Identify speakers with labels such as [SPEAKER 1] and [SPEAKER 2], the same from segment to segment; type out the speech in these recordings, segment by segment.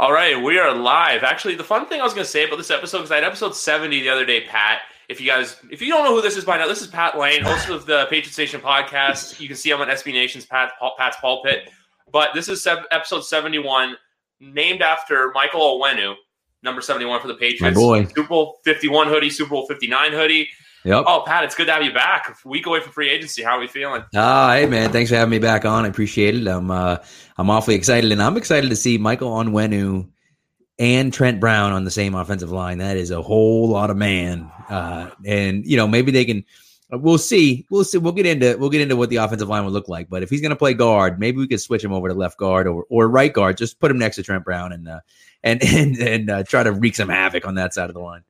[SPEAKER 1] All right, we are live. Actually, the fun thing I was going to say about this episode because I had episode 70 the other day, Pat. If you guys, if you don't know who this is by now, this is Pat Lane, host of the Patriot Station podcast. You can see him on SB Nation's Pat, Pat's Pulpit. But this is episode 71, named after Michael Onwenu, number 71 for the Patriots.
[SPEAKER 2] My boy.
[SPEAKER 1] Super Bowl 51 hoodie, Super Bowl 59 hoodie.
[SPEAKER 2] Yep.
[SPEAKER 1] Oh, Pat, it's good to have you back. A week away from free agency. How are we feeling?
[SPEAKER 2] Ah, hey man, thanks for having me back on. I appreciate it. I'm uh, I'm awfully excited, and I'm excited to see Michael Onwenu and Trent Brown on the same offensive line. That is a whole lot of man. Uh, and you know, maybe they can. We'll see. We'll see. We'll get into we'll get into what the offensive line would look like. But if he's going to play guard, maybe we could switch him over to left guard or or right guard. Just put him next to Trent Brown and uh, and and and uh, try to wreak some havoc on that side of the line.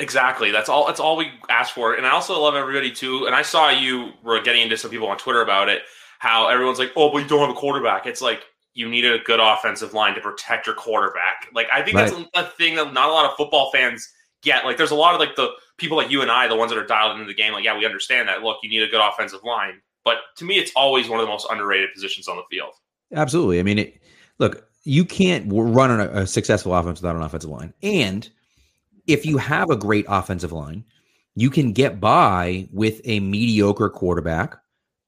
[SPEAKER 1] Exactly. That's all. That's all we asked for. And I also love everybody too. And I saw you were getting into some people on Twitter about it. How everyone's like, "Oh, but you don't have a quarterback." It's like you need a good offensive line to protect your quarterback. Like I think right. that's a thing that not a lot of football fans get. Like there's a lot of like the people like you and I, the ones that are dialed into the game. Like yeah, we understand that. Look, you need a good offensive line. But to me, it's always one of the most underrated positions on the field.
[SPEAKER 2] Absolutely. I mean, it, look, you can't run a, a successful offense without an offensive line, and if you have a great offensive line, you can get by with a mediocre quarterback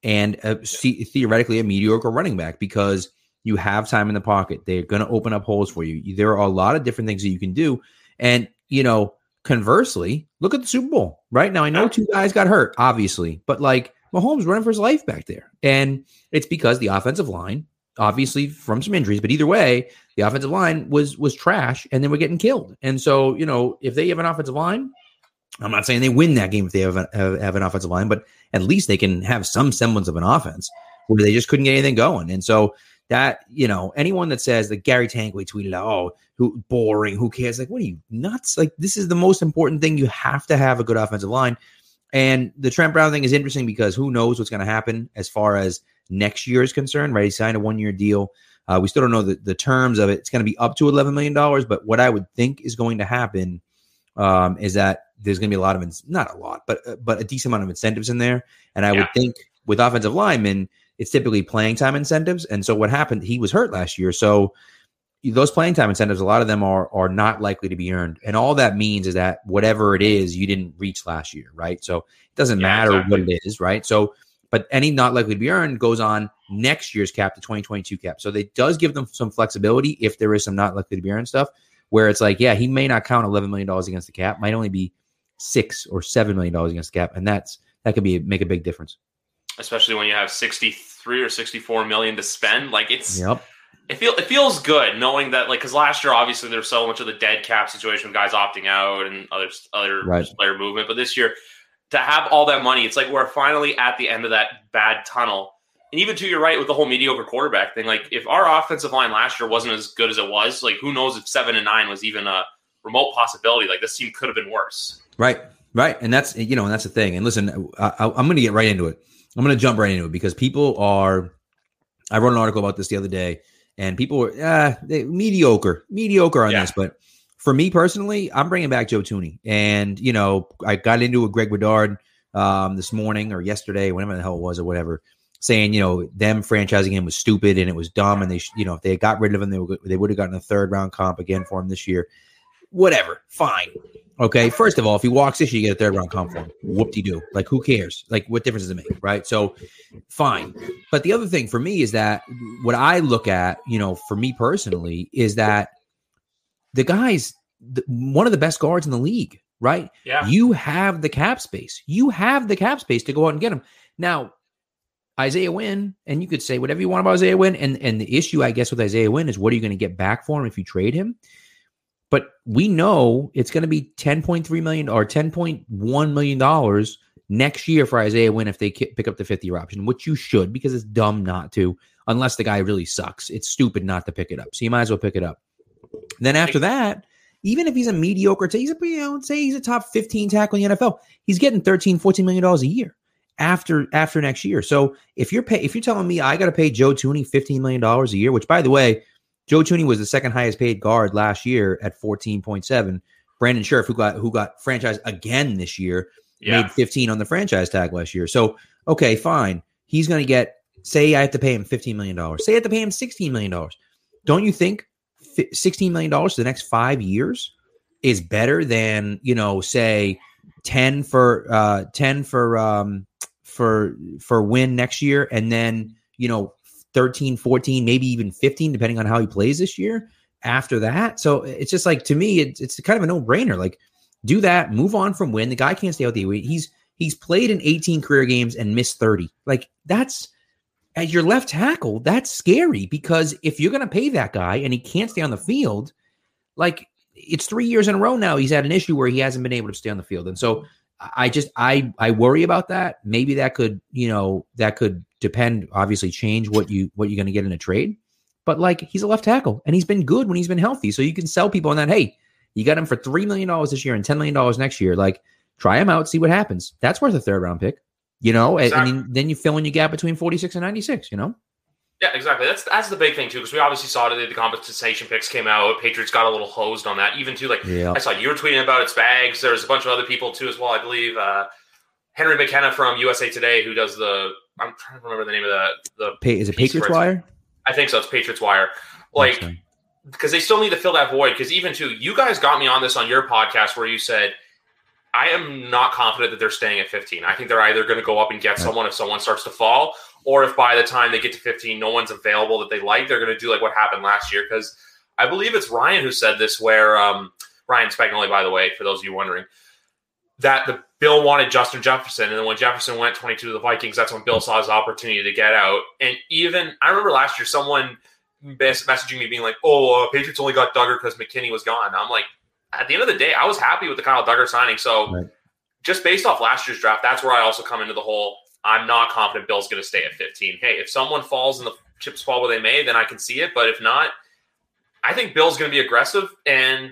[SPEAKER 2] and a, theoretically a mediocre running back because you have time in the pocket. They're going to open up holes for you. There are a lot of different things that you can do. And, you know, conversely, look at the Super Bowl right now. I know two guys got hurt, obviously, but like Mahomes running for his life back there. And it's because the offensive line, obviously from some injuries, but either way, the offensive line was was trash and they were getting killed. And so, you know, if they have an offensive line, I'm not saying they win that game if they have, a, have, an offensive line, but at least they can have some semblance of an offense where they just couldn't get anything going. And so that you know anyone that says that Gary Tanguay tweeted out, oh, who boring, who cares? Like, what are you nuts? Like, this is the most important thing. You have to have a good offensive line. And the Trent Brown thing is interesting because who knows what's going to happen as far as next year is concerned, right? He signed a one year deal. Uh, we still don't know the, the terms of it. It's going to be up to $11 million. But what I would think is going to happen um, is that there's going to be a lot of, not a lot, but, uh, but a decent amount of incentives in there. And I yeah. would think with offensive linemen, it's typically playing time incentives. And so what happened, he was hurt last year. So those playing time incentives, a lot of them are are not likely to be earned. And all that means is that whatever it is, you didn't reach last year, right? So it doesn't yeah, matter exactly. what it is, right? So but any not likely to be earned goes on next year's cap, the 2022 cap. So it does give them some flexibility if there is some not likely to be earned stuff, where it's like, yeah, he may not count $11 million against the cap, might only be six or $7 million against the cap. And that's, that could be, make a big difference.
[SPEAKER 1] Especially when you have 63 or 64 million to spend. Like it's,
[SPEAKER 2] yep.
[SPEAKER 1] It feel it feels good knowing that like because last year obviously there's so much of the dead cap situation, guys opting out and other other right. player movement. But this year to have all that money, it's like we're finally at the end of that bad tunnel. And even to your right with the whole mediocre quarterback thing, like if our offensive line last year wasn't as good as it was, like who knows if seven and nine was even a remote possibility? Like this team could have been worse.
[SPEAKER 2] Right, right, and that's you know, and that's the thing. And listen, I, I'm going to get right into it. I'm going to jump right into it because people are. I wrote an article about this the other day, and people were ah, they, mediocre, mediocre on yeah. this, but for me personally, I'm bringing back Joe Thuney. And, you know, I got into a Greg Bedard um, this morning or yesterday, whenever the hell it was or whatever, saying, you know, them franchising him was stupid and it was dumb. And they, you know, if they got rid of him, they, were, they would have gotten a third round comp again for him this year. Whatever. Fine. Okay. First of all, if he walks this year, you get a third round comp for him. Whoop de doo. Like, who cares? Like, what difference does it make? Right. So, fine. But the other thing for me is that what I look at, you know, for me personally, is that the guy's the, one of the best guards in the league, right?
[SPEAKER 1] Yeah.
[SPEAKER 2] You have the cap space. You have the cap space to go out and get him. Now, Isaiah Wynn, and you could say whatever you want about Isaiah Wynn. And, and the issue, I guess, with Isaiah Wynn is what are you going to get back for him if you trade him? But we know it's going to be 10.3 million or $10.1 million next year for Isaiah Wynn if they pick up the fifth year option, which you should because it's dumb not to, unless the guy really sucks. It's stupid not to pick it up. So you might as well pick it up. Then after that, even if he's a mediocre, say he's a you know, say he's a top 15 tackle in the NFL, he's getting 13, 14 million dollars a year after after next year. So if you're pay, if you're telling me I got to pay Joe Thuney 15 million dollars a year, which by the way, Joe Thuney was the second highest paid guard last year at 14.7. Brandon Scherff, who got who got franchise again this year,
[SPEAKER 1] Yeah.
[SPEAKER 2] made 15 on the franchise tag last year. So okay, fine. He's going to get say I have to pay him 15 million dollars. Say I have to pay him 16 million dollars. Don't you think 16 million dollars for the next 5 years is better than, you know, say 10 for uh 10 for um for for Wynn next year and then, you know, 13, 14, maybe even 15 depending on how he plays this year after that. So it's just like to me it's it's kind of a no-brainer like do that, move on from Wynn. The guy can't stay out the he's he's played in 18 career games and missed 30. Like that's as your left tackle, that's scary because if you're going to pay that guy and he can't stay on the field, like it's three years in a row now he's had an issue where he hasn't been able to stay on the field, and so I just I I worry about that. Maybe that could you know that could depend obviously change what you what you're going to get in a trade, but like he's a left tackle and he's been good when he's been healthy, so you can sell people on that. Hey, you got him for three million dollars this year and ten million dollars next year. Like try him out, see what happens. That's worth a third round pick. You know, and-
[SPEAKER 1] Exactly.
[SPEAKER 2] and then, you fill in your gap between 46 and 96, you know?
[SPEAKER 1] Yeah, exactly. That's that's the big thing too, because we obviously saw today the compensation picks came out. Patriots got a little hosed on that. Even too, like
[SPEAKER 2] Yeah.
[SPEAKER 1] I saw you were tweeting about it, Spags. There's a bunch of other people too as well. I believe uh, Henry McKenna from USA Today, who does the I'm trying to remember the name of the the
[SPEAKER 2] Pa- is it Patriots Wire?
[SPEAKER 1] I think so. It's Patriots Wire. Like because they still need to fill that void. Because even too, you guys got me on this on your podcast where you said, I am not confident that they're staying at 15. I think they're either going to go up and get someone if someone starts to fall, or if by the time they get to 15, no one's available that they like, they're going to do like what happened last year. Because I believe it's Ryan who said this, where um, Ryan Spagnoli, by the way, for those of you wondering, that the Bill wanted Justin Jefferson, and then when Jefferson went 22 to the Vikings, that's when Bill saw his opportunity to get out. And even I remember last year, someone messaging me being like, "Oh, uh, Patriots only got Dugger because McKinney was gone." I'm like, at the end of the day, I was happy with the Kyle Dugger signing. So,
[SPEAKER 2] Right.
[SPEAKER 1] just based off last year's draft, that's where I also come into the whole. I'm not confident Bill's going to stay at 15. Hey, if someone falls and the chips fall where they may, then I can see it. But if not, I think Bill's going to be aggressive. And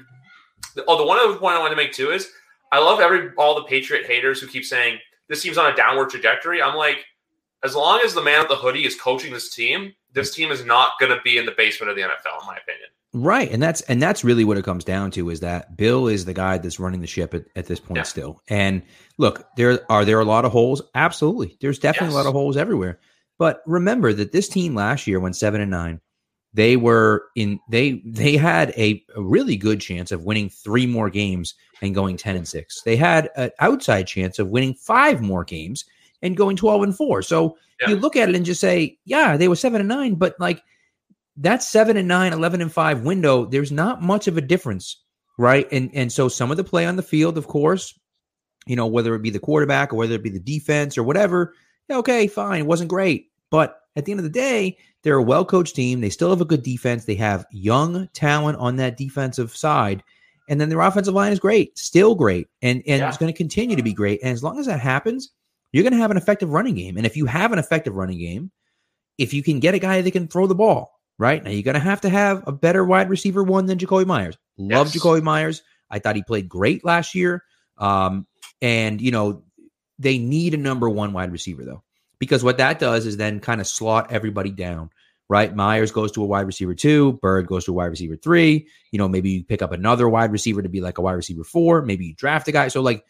[SPEAKER 1] oh, the one other point I wanted to make too is I love every all the Patriot haters who keep saying this team's on a downward trajectory. I'm like, as long as the man with the hoodie is coaching this team, this team is not going to be in the basement of the NFL, in my opinion.
[SPEAKER 2] Right. And that's and that's really what it comes down to is that Bill is the guy that's running the ship at, at this point
[SPEAKER 1] Yeah.
[SPEAKER 2] still. And look, there are there a lot of holes? Absolutely. There's definitely a lot of holes everywhere. But remember that this team last year went seven and nine. They were in they they had a, a really good chance of winning three more games and going 10 and 6. They had an outside chance of winning five more games and going 12 and 4. So
[SPEAKER 1] Yeah.
[SPEAKER 2] you look at it and just say, yeah, they were 7 and 9, but like that 7 and 9, 11 and 5 window, there's not much of a difference, right? And and so some of the play on the field, of course, you know, whether it be the quarterback or whether it be the defense or whatever, okay, fine, it wasn't great. But at the end of the day, they're a well coached team. They still have a good defense. They have young talent on that defensive side. And then their offensive line is great, still great. And, and
[SPEAKER 1] Yeah.
[SPEAKER 2] it's going to continue to be great. And as long as that happens, you're going to have an effective running game. And if you have an effective running game, if you can get a guy that can throw the ball, right? Now you're going to have to have a better wide receiver one than Jakobi Meyers. Love
[SPEAKER 1] Yes.
[SPEAKER 2] Jakobi Meyers. I thought he played great last year. Um, and, you know, they need a number one wide receiver, though, because what that does is then kind of slot everybody down, right? Meyers goes to a wide receiver two, Byrd goes to a wide receiver three. You know, maybe you pick up another wide receiver to be like a wide receiver four. Maybe you draft a guy. So, like,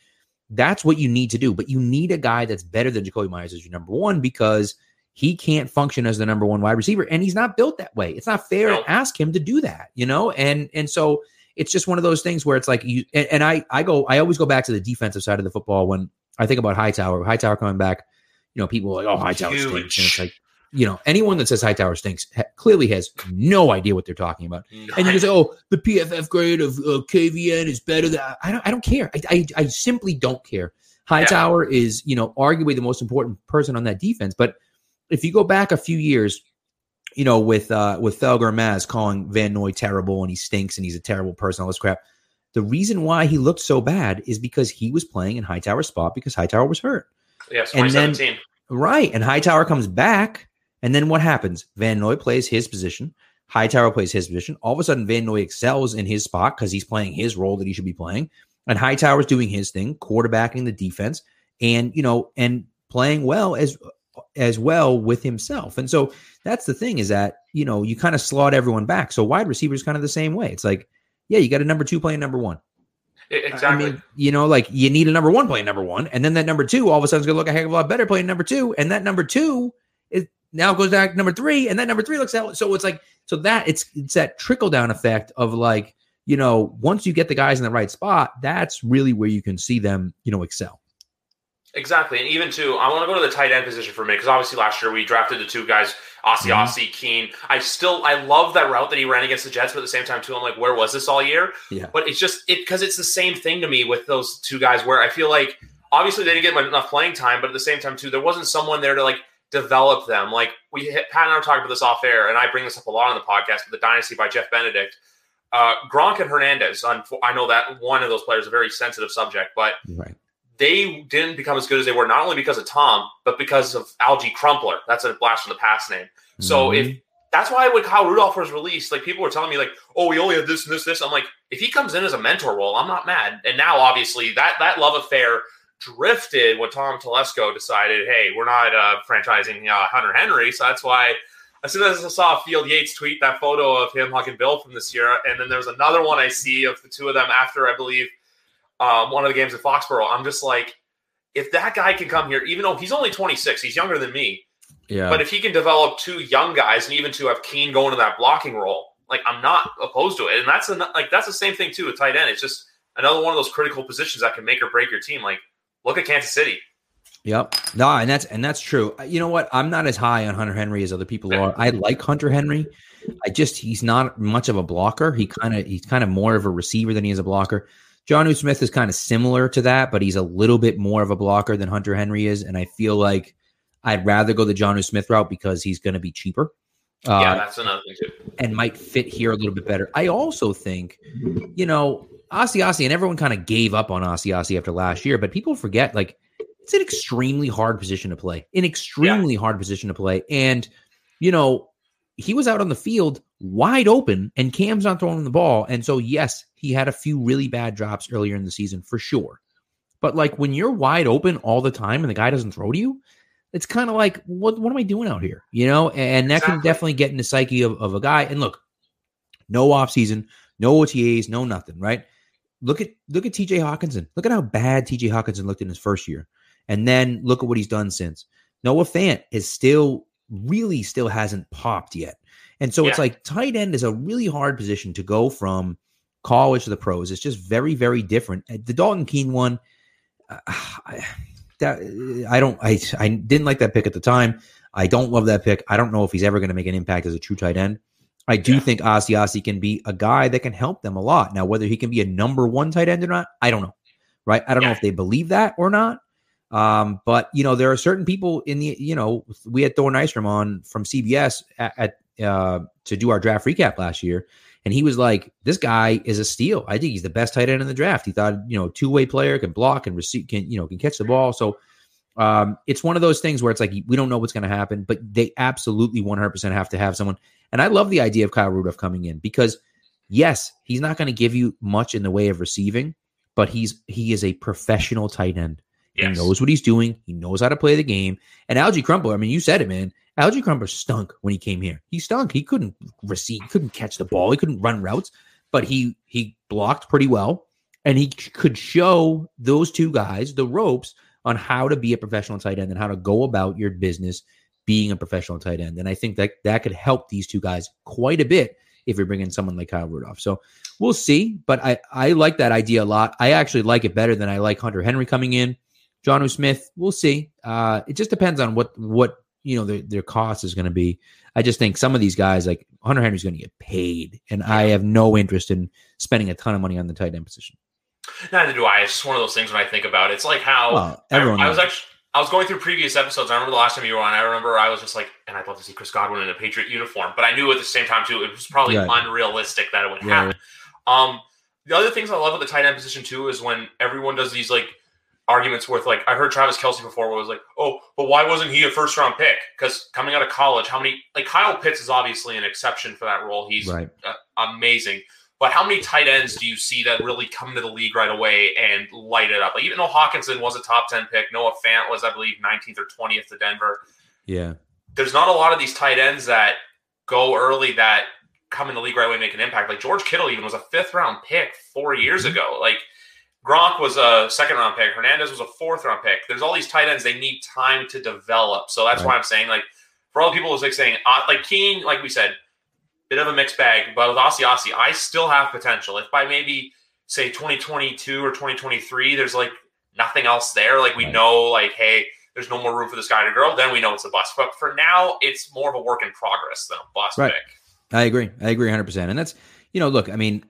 [SPEAKER 2] that's what you need to do. But you need a guy that's better than Jakobi Meyers as your number one because he can't function as the number one wide receiver, and he's not built that way. It's not fair to ask him to do that, you know. And and so it's just one of those things where it's like you and, and I I go I always go back to the defensive side of the football when I think about Hightower. Hightower coming back, you know, people are like, oh, Hightower
[SPEAKER 1] Huge.
[SPEAKER 2] stinks, and it's like. You know, anyone that says Hightower stinks ha- clearly has no idea what they're talking about and you just say, "Oh, the PFF grade of uh, KVN is better than." I don't. I don't care. I, I, I simply don't care. Hightower is, you know, arguably the most important person on that defense. But if you go back a few years, you know, with uh, with Felger Maz calling Van Noy terrible and he stinks and he's a terrible person, all this crap. The reason why he looked so bad is because he was playing in Hightower's spot because Hightower was hurt.
[SPEAKER 1] yes,
[SPEAKER 2] and then-
[SPEAKER 1] 2017.
[SPEAKER 2] Right. And Hightower comes back. And then what happens? Van Noy plays his position. Hightower plays his position. All of a sudden, Van Noy excels in his spot because he's playing his role that he should be playing. And Hightower's doing his thing, quarterbacking the defense, and you know, and playing well as as well with himself. And so that's the thing is that you know you kind of slot everyone back. So wide receivers kind of the same way. It's like, yeah, you got a number two playing number one.
[SPEAKER 1] Exactly. I mean,
[SPEAKER 2] you know, like you need a number one playing number one, and then that number two all of a sudden is going to look a heck of a lot better playing number two, and that number two is now goes back to number three, and that number three looks out. So it's like so that it's it's that trickle down effect of like you know once you get the guys in the right spot, that's really where you can see them you know excel.
[SPEAKER 1] Exactly, and even too, I want to go to the tight end position for me because obviously last year we drafted the two guys, Ossie mm-hmm. Ossie, Keene. I still I love that route that he ran against the Jets, but at the same time too, I'm like, where was this all year?
[SPEAKER 2] Yeah.
[SPEAKER 1] But it's just it because it's the same thing to me with those two guys where I feel like obviously they didn't get enough playing time, but at the same time too, there wasn't someone there to like develop them. Like we hit, Pat and I were talking about this off air, and I bring this up a lot on the podcast. But the Dynasty by Jeff Benedict, uh, Gronk and Hernandez. I know that one of those players is a very sensitive subject, but
[SPEAKER 2] right.
[SPEAKER 1] They didn't become as good as they were not only because of Tom, but because of Alge Crumpler. That's a blast from the past name. Mm-hmm. So if that's why when Kyle Rudolph was released, like people were telling me, like, oh, we only have this and this, this. I'm like, if he comes in as a mentor role, I'm not mad. And now, obviously, that that love affair drifted when Tom Telesco decided, hey, we're not uh, franchising uh, Hunter Henry. So that's why as soon as I saw Field Yates tweet that photo of him hugging Bill from this year, and then there's another one I see of the two of them after I believe um, one of the games at Foxborough. I'm just like, if that guy can come here, even though he's only 26, he's younger than me.
[SPEAKER 2] Yeah.
[SPEAKER 1] But if he can develop two young guys and even to have Keene going to that blocking role, like I'm not opposed to it. And that's a, like that's the same thing too with tight end. It's just another one of those critical positions that can make or break your team. Like look at Kansas City.
[SPEAKER 2] Yep. No, and that's and that's true. You know what? I'm not as high on Hunter Henry as other people are. I like Hunter Henry. I just he's not much of a blocker. He kind of he's kind of more of a receiver than he is a blocker. Jonnu Smith is kind of similar to that, but he's a little bit more of a blocker than Hunter Henry is, and I feel like I'd rather go the Jonnu Smith route because he's going to be cheaper.
[SPEAKER 1] Uh, yeah, that's another thing too,
[SPEAKER 2] and might fit here a little bit better. I also think, you know, Asiasi, and everyone kind of gave up on Asiasi after last year, but people forget like it's an extremely hard position to play, an extremely yeah. hard position to play. And, you know, he was out on the field wide open and Cam's not throwing the ball. And so, yes, he had a few really bad drops earlier in the season for sure. But like when you're wide open all the time and the guy doesn't throw to you, it's kind of like, what, what am I doing out here? You know, and that exactly. can definitely get in the psyche of, of a guy. And look, no offseason, no OTAs, no nothing, right? Look at look at TJ Hockenson. Look at how bad TJ Hockenson looked in his first year. And then look at what he's done since. Noah Fant is still really still hasn't popped yet. And so yeah. it's like tight end is a really hard position to go from college to the pros. It's just very, very different. Uh, the Dalton Keene one, uh, I, that I don't, I, I didn't like that pick at the time. I don't love that pick. I don't know if he's ever going to make an impact as a true tight end. I do yeah. think Asiasi can be a guy that can help them a lot. Now, whether he can be a number one tight end or not, I don't know. Right? I don't yeah. know if they believe that or not. Um, but you know, there are certain people in the you know, we had Thor Nystrom on from CBS at, at uh, to do our draft recap last year, and he was like, "This guy is a steal. I think he's the best tight end in the draft." He thought, you know, two way player can block and receive, can you know, can catch the ball. So um, it's one of those things where it's like we don't know what's going to happen, but they absolutely 100% have to have someone. And I love the idea of Kyle Rudolph coming in because, yes, he's not going to give you much in the way of receiving, but he's he is a professional tight end. Yes. He knows what he's doing. He knows how to play the game. And Alge Crumpler, I mean, you said it, man. Alge Crumpler stunk when he came here. He stunk. He couldn't receive, couldn't catch the ball, he couldn't run routes, but he he blocked pretty well, and he could show those two guys the ropes on how to be a professional tight end and how to go about your business being a professional tight end. And I think that that could help these two guys quite a bit if you're bringing someone like Kyle Rudolph. So we'll see. But I, I like that idea a lot. I actually like it better than I like Hunter Henry coming in. Jonnu Smith, we'll see. Uh, it just depends on what what you know their, their cost is going to be. I just think some of these guys, like Hunter Henry's going to get paid, and I have no interest in spending a ton of money on the tight end position.
[SPEAKER 1] Neither do I. It's just one of those things when I think about it. It's like how well, everyone I, I was actually I was going through previous episodes. I remember the last time you were on. I remember I was just like, and I'd love to see Chris Godwin in a Patriot uniform, but I knew at the same time too, it was probably unrealistic that it would happen. Um, the other things I love with the tight end position too is when everyone does these like arguments with like I heard Travis Kelce before where it was like, oh, but why wasn't he a first round pick? Because coming out of college, how many like Kyle Pitts is obviously an exception for that role. He's
[SPEAKER 2] Right.
[SPEAKER 1] uh, amazing. But how many tight ends do you see that really come to the league right away and light it up? Like even though Hockenson was a top ten pick, Noah Fant was, I believe, 19th or 20th to Denver.
[SPEAKER 2] Yeah.
[SPEAKER 1] There's not a lot of these tight ends that go early that come in the league right away and make an impact. Like George Kittle even was a fifth round pick four years
[SPEAKER 2] Mm-hmm.
[SPEAKER 1] ago. Like Gronk was a second round pick. Hernandez was a fourth round pick. There's all these tight ends. They need time to develop. So that's why I'm saying, like, for all the people who's like saying, uh, like Keene, like we said, bit of a mixed bag. But with Asiasi, I still have potential. If by maybe say 2022 or 2023, there's like nothing else there. Like we
[SPEAKER 2] Right.
[SPEAKER 1] know, like, hey, there's no more room for this guy to grow. Then we know it's a bust. But for now, it's more of a work in progress than a bust
[SPEAKER 2] Right.
[SPEAKER 1] pick.
[SPEAKER 2] I agree. I agree 100%. And that's, you know, look, I mean.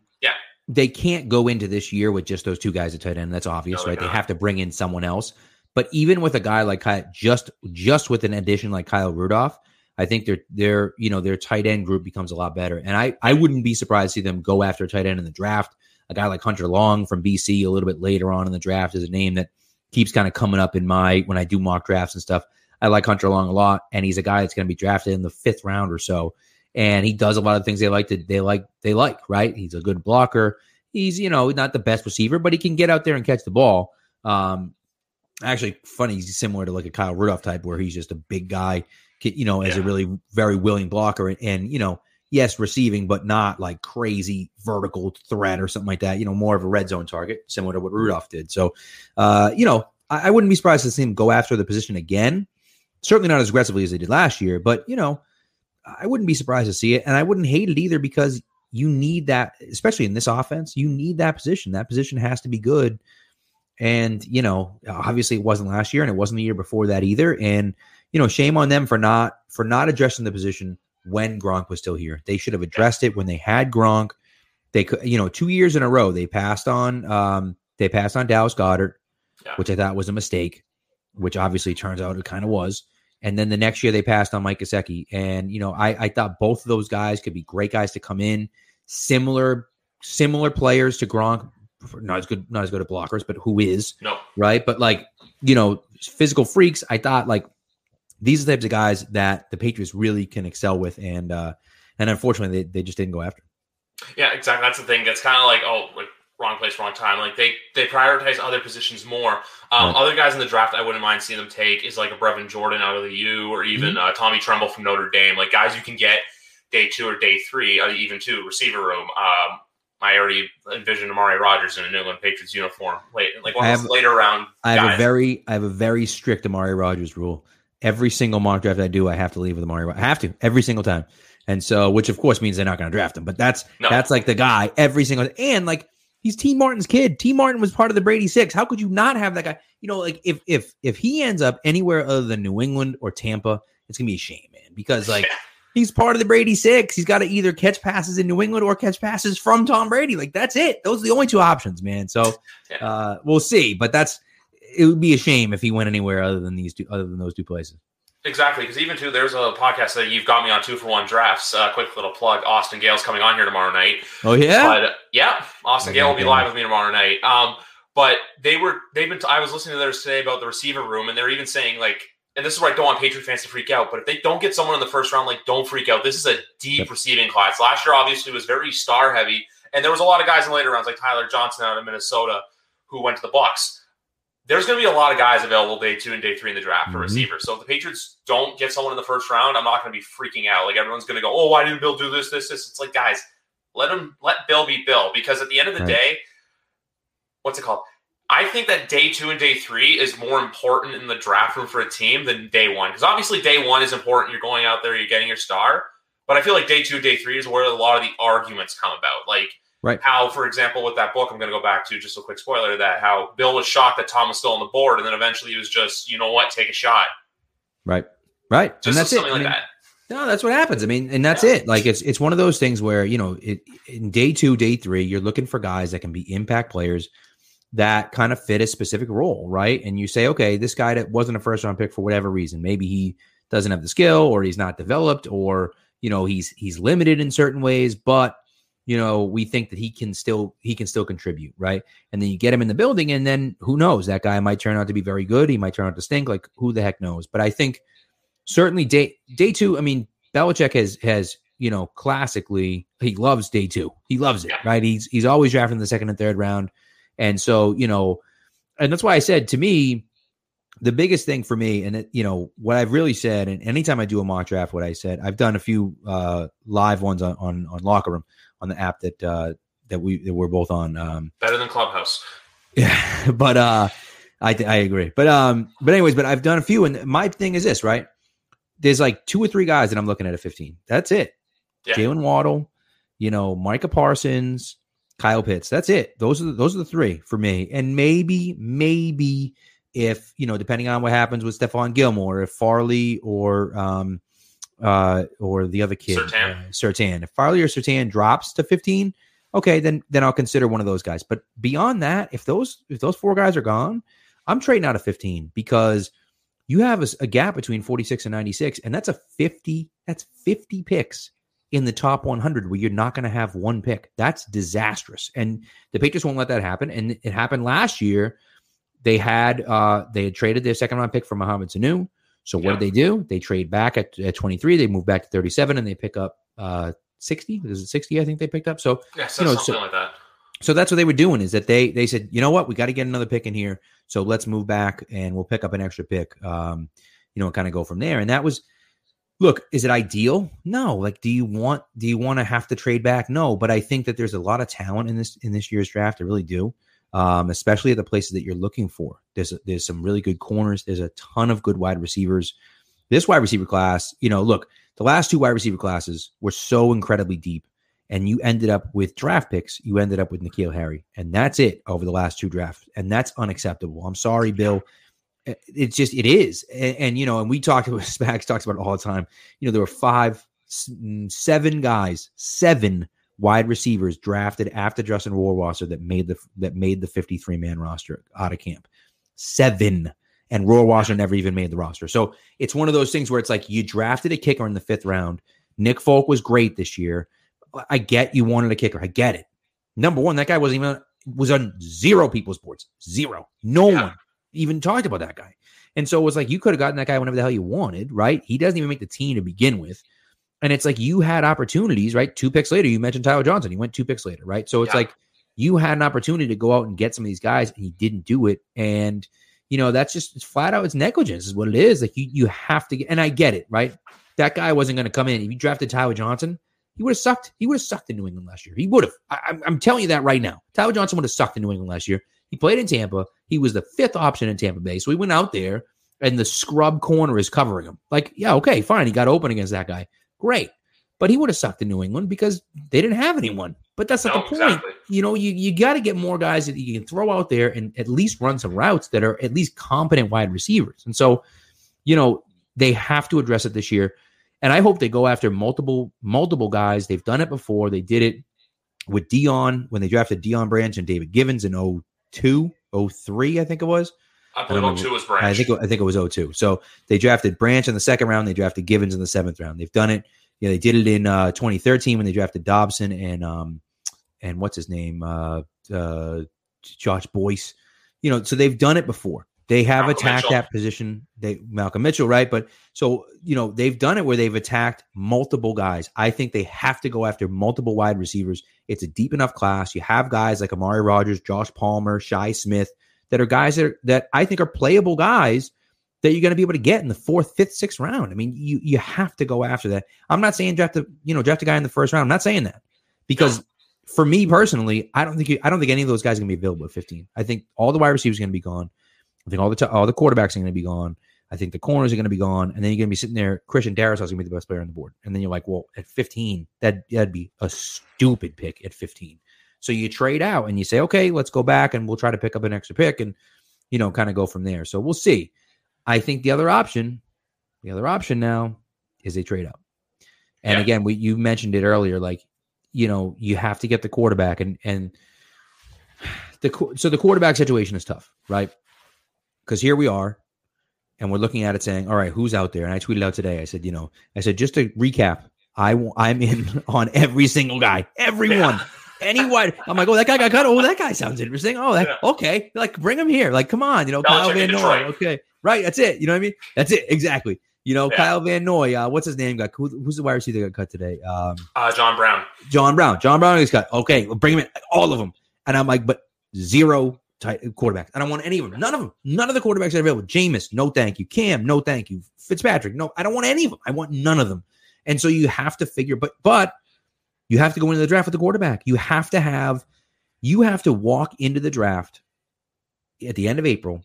[SPEAKER 2] They can't go into this year with just those two guys at tight end. That's obvious,
[SPEAKER 1] No,
[SPEAKER 2] right? They have to bring in someone else. But even with a guy like Kyle, just just with an addition like Kyle Rudolph, I think their their you know their tight end group becomes a lot better. And I I wouldn't be surprised to see them go after a tight end in the draft. A guy like Hunter Long from BC a little bit later on in the draft is a name that keeps kind of coming up in my when I do mock drafts and stuff. I like Hunter Long a lot, and he's a guy that's going to be drafted in the fifth round or so. And he does a lot of things they like to they like they like right. He's a good blocker. He's you know not the best receiver, but he can get out there and catch the ball. Um, actually, funny. He's similar to like a Kyle Rudolph type, where he's just a big guy, you know, as a really very willing blocker, and, and you know, yes, receiving, but not like crazy vertical threat or something like that. You know, more of a red zone target, similar to what Rudolph did. So, uh, you know, I, I wouldn't be surprised to see him go after the position again. Certainly not as aggressively as they did last year, but you know, I wouldn't be surprised to see it, and I wouldn't hate it either because you need that, especially in this offense. You need that position. That position has to be good. And you know, obviously, it wasn't last year, and it wasn't the year before that either. And you know, shame on them for not for not addressing the position when Gronk was still here. They should have addressed it when they had Gronk. They could, you know, two years in a row they passed on. Um, they passed on Dallas Goedert,
[SPEAKER 1] Yeah.
[SPEAKER 2] which I thought was a mistake, which obviously turns out it kind of was. And then the next year they passed on Mike Gesicki. And, you know, I, I thought both of those guys could be great guys to come in, similar, similar players to Gronk, not as good, not as good at blockers, but who is,
[SPEAKER 1] No.
[SPEAKER 2] right? But like, you know, physical freaks, I thought like these are the types of guys that the Patriots really can excel with. And uh and unfortunately they, they just didn't go after.
[SPEAKER 1] Yeah, exactly. That's the thing. It's kind of like oh, like wrong place, wrong time. Like they they prioritize other positions more. Um,
[SPEAKER 2] Right.
[SPEAKER 1] Other guys in the draft, I wouldn't mind seeing them take is like a Brevin Jordan out of the U, or even
[SPEAKER 2] Mm-hmm.
[SPEAKER 1] uh, Tommy Tremble from Notre Dame. Like guys you can get day two or day three, uh, even two receiver room. Um, I already envisioned Amari Rodgers in a New England Patriots uniform, late like one of those later round.
[SPEAKER 2] I have
[SPEAKER 1] guys.
[SPEAKER 2] a very I have a very strict Amari Rodgers rule. Every single mock draft I do, I have to leave with Amari. I have to every single time, and so which of course means they're not going to draft him. But that's
[SPEAKER 1] No.
[SPEAKER 2] that's like the guy every single and like he's Tee Martin's kid. Tee Martin was part of the Brady Six. How could you not have that guy? You know, like if if if he ends up anywhere other than New England or Tampa, it's gonna be a shame, man. Because like he's part of the Brady Six. He's got to either catch passes in New England or catch passes from Tom Brady. Like that's it. Those are the only two options, man. So uh, we'll see. But that's it would be a shame if he went anywhere other than these two, other than those two places.
[SPEAKER 1] Exactly, because even too, there's a podcast that you've got me on two for one drafts. Uh, quick little plug: Austin Gayle's coming on here tomorrow night.
[SPEAKER 2] Oh yeah,
[SPEAKER 1] But uh, yeah, Austin Gayle will be live with me tomorrow night. Um, but they were they've been. I was listening to theirs today about the receiver room, and they're even saying like, and this is where I don't want Patriot fans to freak out. But if they don't get someone in the first round, like, don't freak out. This is a deep
[SPEAKER 2] Yep.
[SPEAKER 1] receiving class. Last year, obviously, was very star heavy, and there was a lot of guys in later rounds, like Tyler Johnson out of Minnesota, who went to the Bucs. There's going to be a lot of guys available day two and day three in the draft for
[SPEAKER 2] Mhm.
[SPEAKER 1] receivers. So if the Patriots don't get someone in the first round, I'm not going to be freaking out. Like everyone's going to go, "Oh, why didn't Bill do this, this, this?" It's like, guys, let him let Bill be Bill because at the end of the
[SPEAKER 2] Right.
[SPEAKER 1] day, what's it called? I think that day two and day three is more important in the draft room for a team than day one. Because obviously, day one is important. You're going out there, you're getting your star. But I feel like day two, day three is where a lot of the arguments come about. Like
[SPEAKER 2] Right.
[SPEAKER 1] how, for example, with that book, I'm going to go back to just a quick spoiler that how Bill was shocked that Tom was still on the board, and then eventually he was just, you know what, take a shot.
[SPEAKER 2] right, right, and
[SPEAKER 1] Just
[SPEAKER 2] that's it.
[SPEAKER 1] something
[SPEAKER 2] I mean,
[SPEAKER 1] that.
[SPEAKER 2] No, that's what happens. I mean, and that's
[SPEAKER 1] Yeah.
[SPEAKER 2] it. Like it's it's one of those things where you know, it, in day two, day three, you're looking for guys that can be impact players that kind of fit a specific role, right? And you say, okay, this guy that wasn't a first round pick for whatever reason, maybe he doesn't have the skill, or he's not developed, or you know, he's he's limited in certain ways, but you know, we think that he can still he can still contribute, right? And then you get him in the building, and then who knows? That guy might turn out to be very good. He might turn out to stink. Like who the heck knows? But I think certainly day day two. I mean, Belichick has has you know classically he loves day two. He loves it, right? He's he's always drafting the second and third round, and so you know, and that's why I said to me. The biggest thing for me, and it, you know what I've really said, and anytime I do a mock draft, what I said, I've done a few uh, live ones on, on on locker room on the app that uh, that we that we're both on. Um,
[SPEAKER 1] Better than Clubhouse.
[SPEAKER 2] yeah, but uh, I I agree. But um, but anyways, but I've done a few, and my thing is this, right? There's like two or three guys that I'm looking at at 15. That's it.
[SPEAKER 1] Yeah.
[SPEAKER 2] Jaylen Waddle, you know, Micah Parsons, Kyle Pitts. That's it. Those are the, those are the three for me. And maybe maybe if you know, depending on what happens with Stephon Gilmore, if Farley or um uh or the other kid
[SPEAKER 1] Surtain.
[SPEAKER 2] uh, Surtain. If Farley or Surtain drops to 15, okay, then then I'll consider one of those guys. But beyond that, if those if those four guys are gone, I'm trading out of 15 because you have a gap between 46 and 96, and that's a 50. That's 50 picks in the top 100 where you're not going to have one pick. That's disastrous, and the Patriots won't let that happen. And it happened last year. They had uh they had traded their second round pick for Mohamed Sanu. So what
[SPEAKER 1] Yeah.
[SPEAKER 2] did they do? They trade back at, at 23. They move back to 37, and they pick up uh 60. Is it 60? I think they picked up. So
[SPEAKER 1] Yeah, so
[SPEAKER 2] You know,
[SPEAKER 1] something
[SPEAKER 2] so-
[SPEAKER 1] like that.
[SPEAKER 2] so that's what they were doing is that they they said, you know what, we got to get another pick in here. So let's move back and we'll pick up an extra pick. Um, you know, and kind of go from there. And that was look, is it ideal? No. Like, do you want do you want to have to trade back? No. But I think that there's a lot of talent in this in this year's draft. I really do. Um, especially at the places that you're looking for. There's there's some really good corners. There's a ton of good wide receivers. This wide receiver class, you know, look, the last two wide receiver classes were so incredibly deep and you ended up with draft picks. You ended up with N'Keal Harry, and that's it over the last two drafts, and that's unacceptable. I'm sorry, Bill. It's just it is, and, and you know, and we talked about Spags talks about it all the time. You know, there were five, mm, seven guys, seven wide receivers drafted after Justin Rohrwasser that made the that made the 53 man roster out of camp. Seven. And Rohrwasser never even made the roster. So it's one of those things where it's like you drafted a kicker in the fifth round. Nick Folk was great this year. I get you wanted a kicker. I get it. Number one, that guy wasn't even was on zero people's boards. Zero. No
[SPEAKER 1] Yeah.
[SPEAKER 2] one even talked about that guy. And so it was like you could have gotten that guy whenever the hell you wanted, right? He doesn't even make the team to begin with. And it's like you had opportunities, right? Two picks later, you mentioned Tyler Johnson. He went two picks later, right? So it's
[SPEAKER 1] Yeah.
[SPEAKER 2] like you had an opportunity to go out and get some of these guys and he didn't do it. And you know, that's just it's flat out it's negligence, is what it is. Like you you have to get and I get it, right? That guy wasn't going to come in. If you drafted Tyler Johnson, he would have sucked. He would have sucked in New England last year. He would have. I'm, I'm telling you that right now. Tyler Johnson would have sucked in New England last year. He played in Tampa. He was the fifth option in Tampa Bay. So he went out there, and the scrub corner is covering him. Like, yeah, okay, fine. He got open against that guy. Great. But he would have sucked in New England because they didn't have anyone. But that's not
[SPEAKER 1] No,
[SPEAKER 2] the point.
[SPEAKER 1] exactly.
[SPEAKER 2] You know, you, you got to get more guys that you can throw out there and at least run some routes that are at least competent wide receivers. And so, you know, they have to address it this year. And I hope they go after multiple multiple guys. They've done it before. They did it with Deion when they drafted Deion Branch and David Givens in 02, 03, I think it was.
[SPEAKER 1] I
[SPEAKER 2] don't
[SPEAKER 1] believe
[SPEAKER 2] know.
[SPEAKER 1] 02 was Branch.
[SPEAKER 2] I think it- I think it was 02. So they drafted Branch in the second round. They drafted Givens in the seventh round. They've done it. Yeah, they did it in uh, 2013 when they drafted Dobson and um and what's his name uh, uh, Josh Boyce. You know, so they've done it before. They have
[SPEAKER 1] Malcolm
[SPEAKER 2] attacked
[SPEAKER 1] Mitchell.
[SPEAKER 2] that position. They Malcolm Mitchell, right? But so you know they've done it where they've attacked multiple guys. I think they have to go after multiple wide receivers. It's a deep enough class. You have guys like Amari Rodgers, Josh Palmer, Shi Smith that are guys that are, that I think are playable guys that you're going to be able to get in the fourth, fifth, sixth round. I mean, you you have to go after that. I'm not saying draft a you know draft a guy in the first round. I'm not saying that because for me personally, I don't think you, I don't think any of those guys are going to be available at 15. I think all the wide receivers are going to be gone. I think all the t- all the quarterbacks are going to be gone. I think the corners are going to be gone, and then you're going to be sitting there. Christian Darrisaw is going to be the best player on the board, and then you're like, well, at 15, that that'd be a stupid pick at 15. So you trade out and you say, okay, let's go back and we'll try to pick up an extra pick and you know kind of go from there. So we'll see. I think the other option, the other option now is a trade up. And
[SPEAKER 1] Yeah.
[SPEAKER 2] again, we you mentioned it earlier, like you know you have to get the quarterback and and the so the quarterback situation is tough, right? Because here we are, and we're looking at it saying, all right, who's out there? And I tweeted out today. I said, you know, I said just to recap, I I'm in on every single guy, everyone.
[SPEAKER 1] Yeah.
[SPEAKER 2] Anyone, I'm like, oh, that guy got cut. Oh, that guy sounds interesting. Oh, that,
[SPEAKER 1] Yeah.
[SPEAKER 2] okay. Like, bring him here. Like, come on, you know, Kyle
[SPEAKER 1] Belichick
[SPEAKER 2] Van Noy. Okay, right. That's it. You know what I mean? That's it. Exactly. You know,
[SPEAKER 1] Yeah.
[SPEAKER 2] Kyle Van Noy. Uh, what's his name? Got who, who's the wide receiver that got cut today? Um,
[SPEAKER 1] Uh, John Brown.
[SPEAKER 2] John Brown. John Brown is cut. Okay, well, bring him in. All of them. And I'm like, but zero tight quarterbacks. I don't want any of them. None of them. None of the quarterbacks are available. Jameis, no thank you. Cam, no thank you. Fitzpatrick, no. I don't want any of them. I want none of them. And so you have to figure, but but you have to go into the draft with the quarterback. You have to have, you have to walk into the draft at the end of April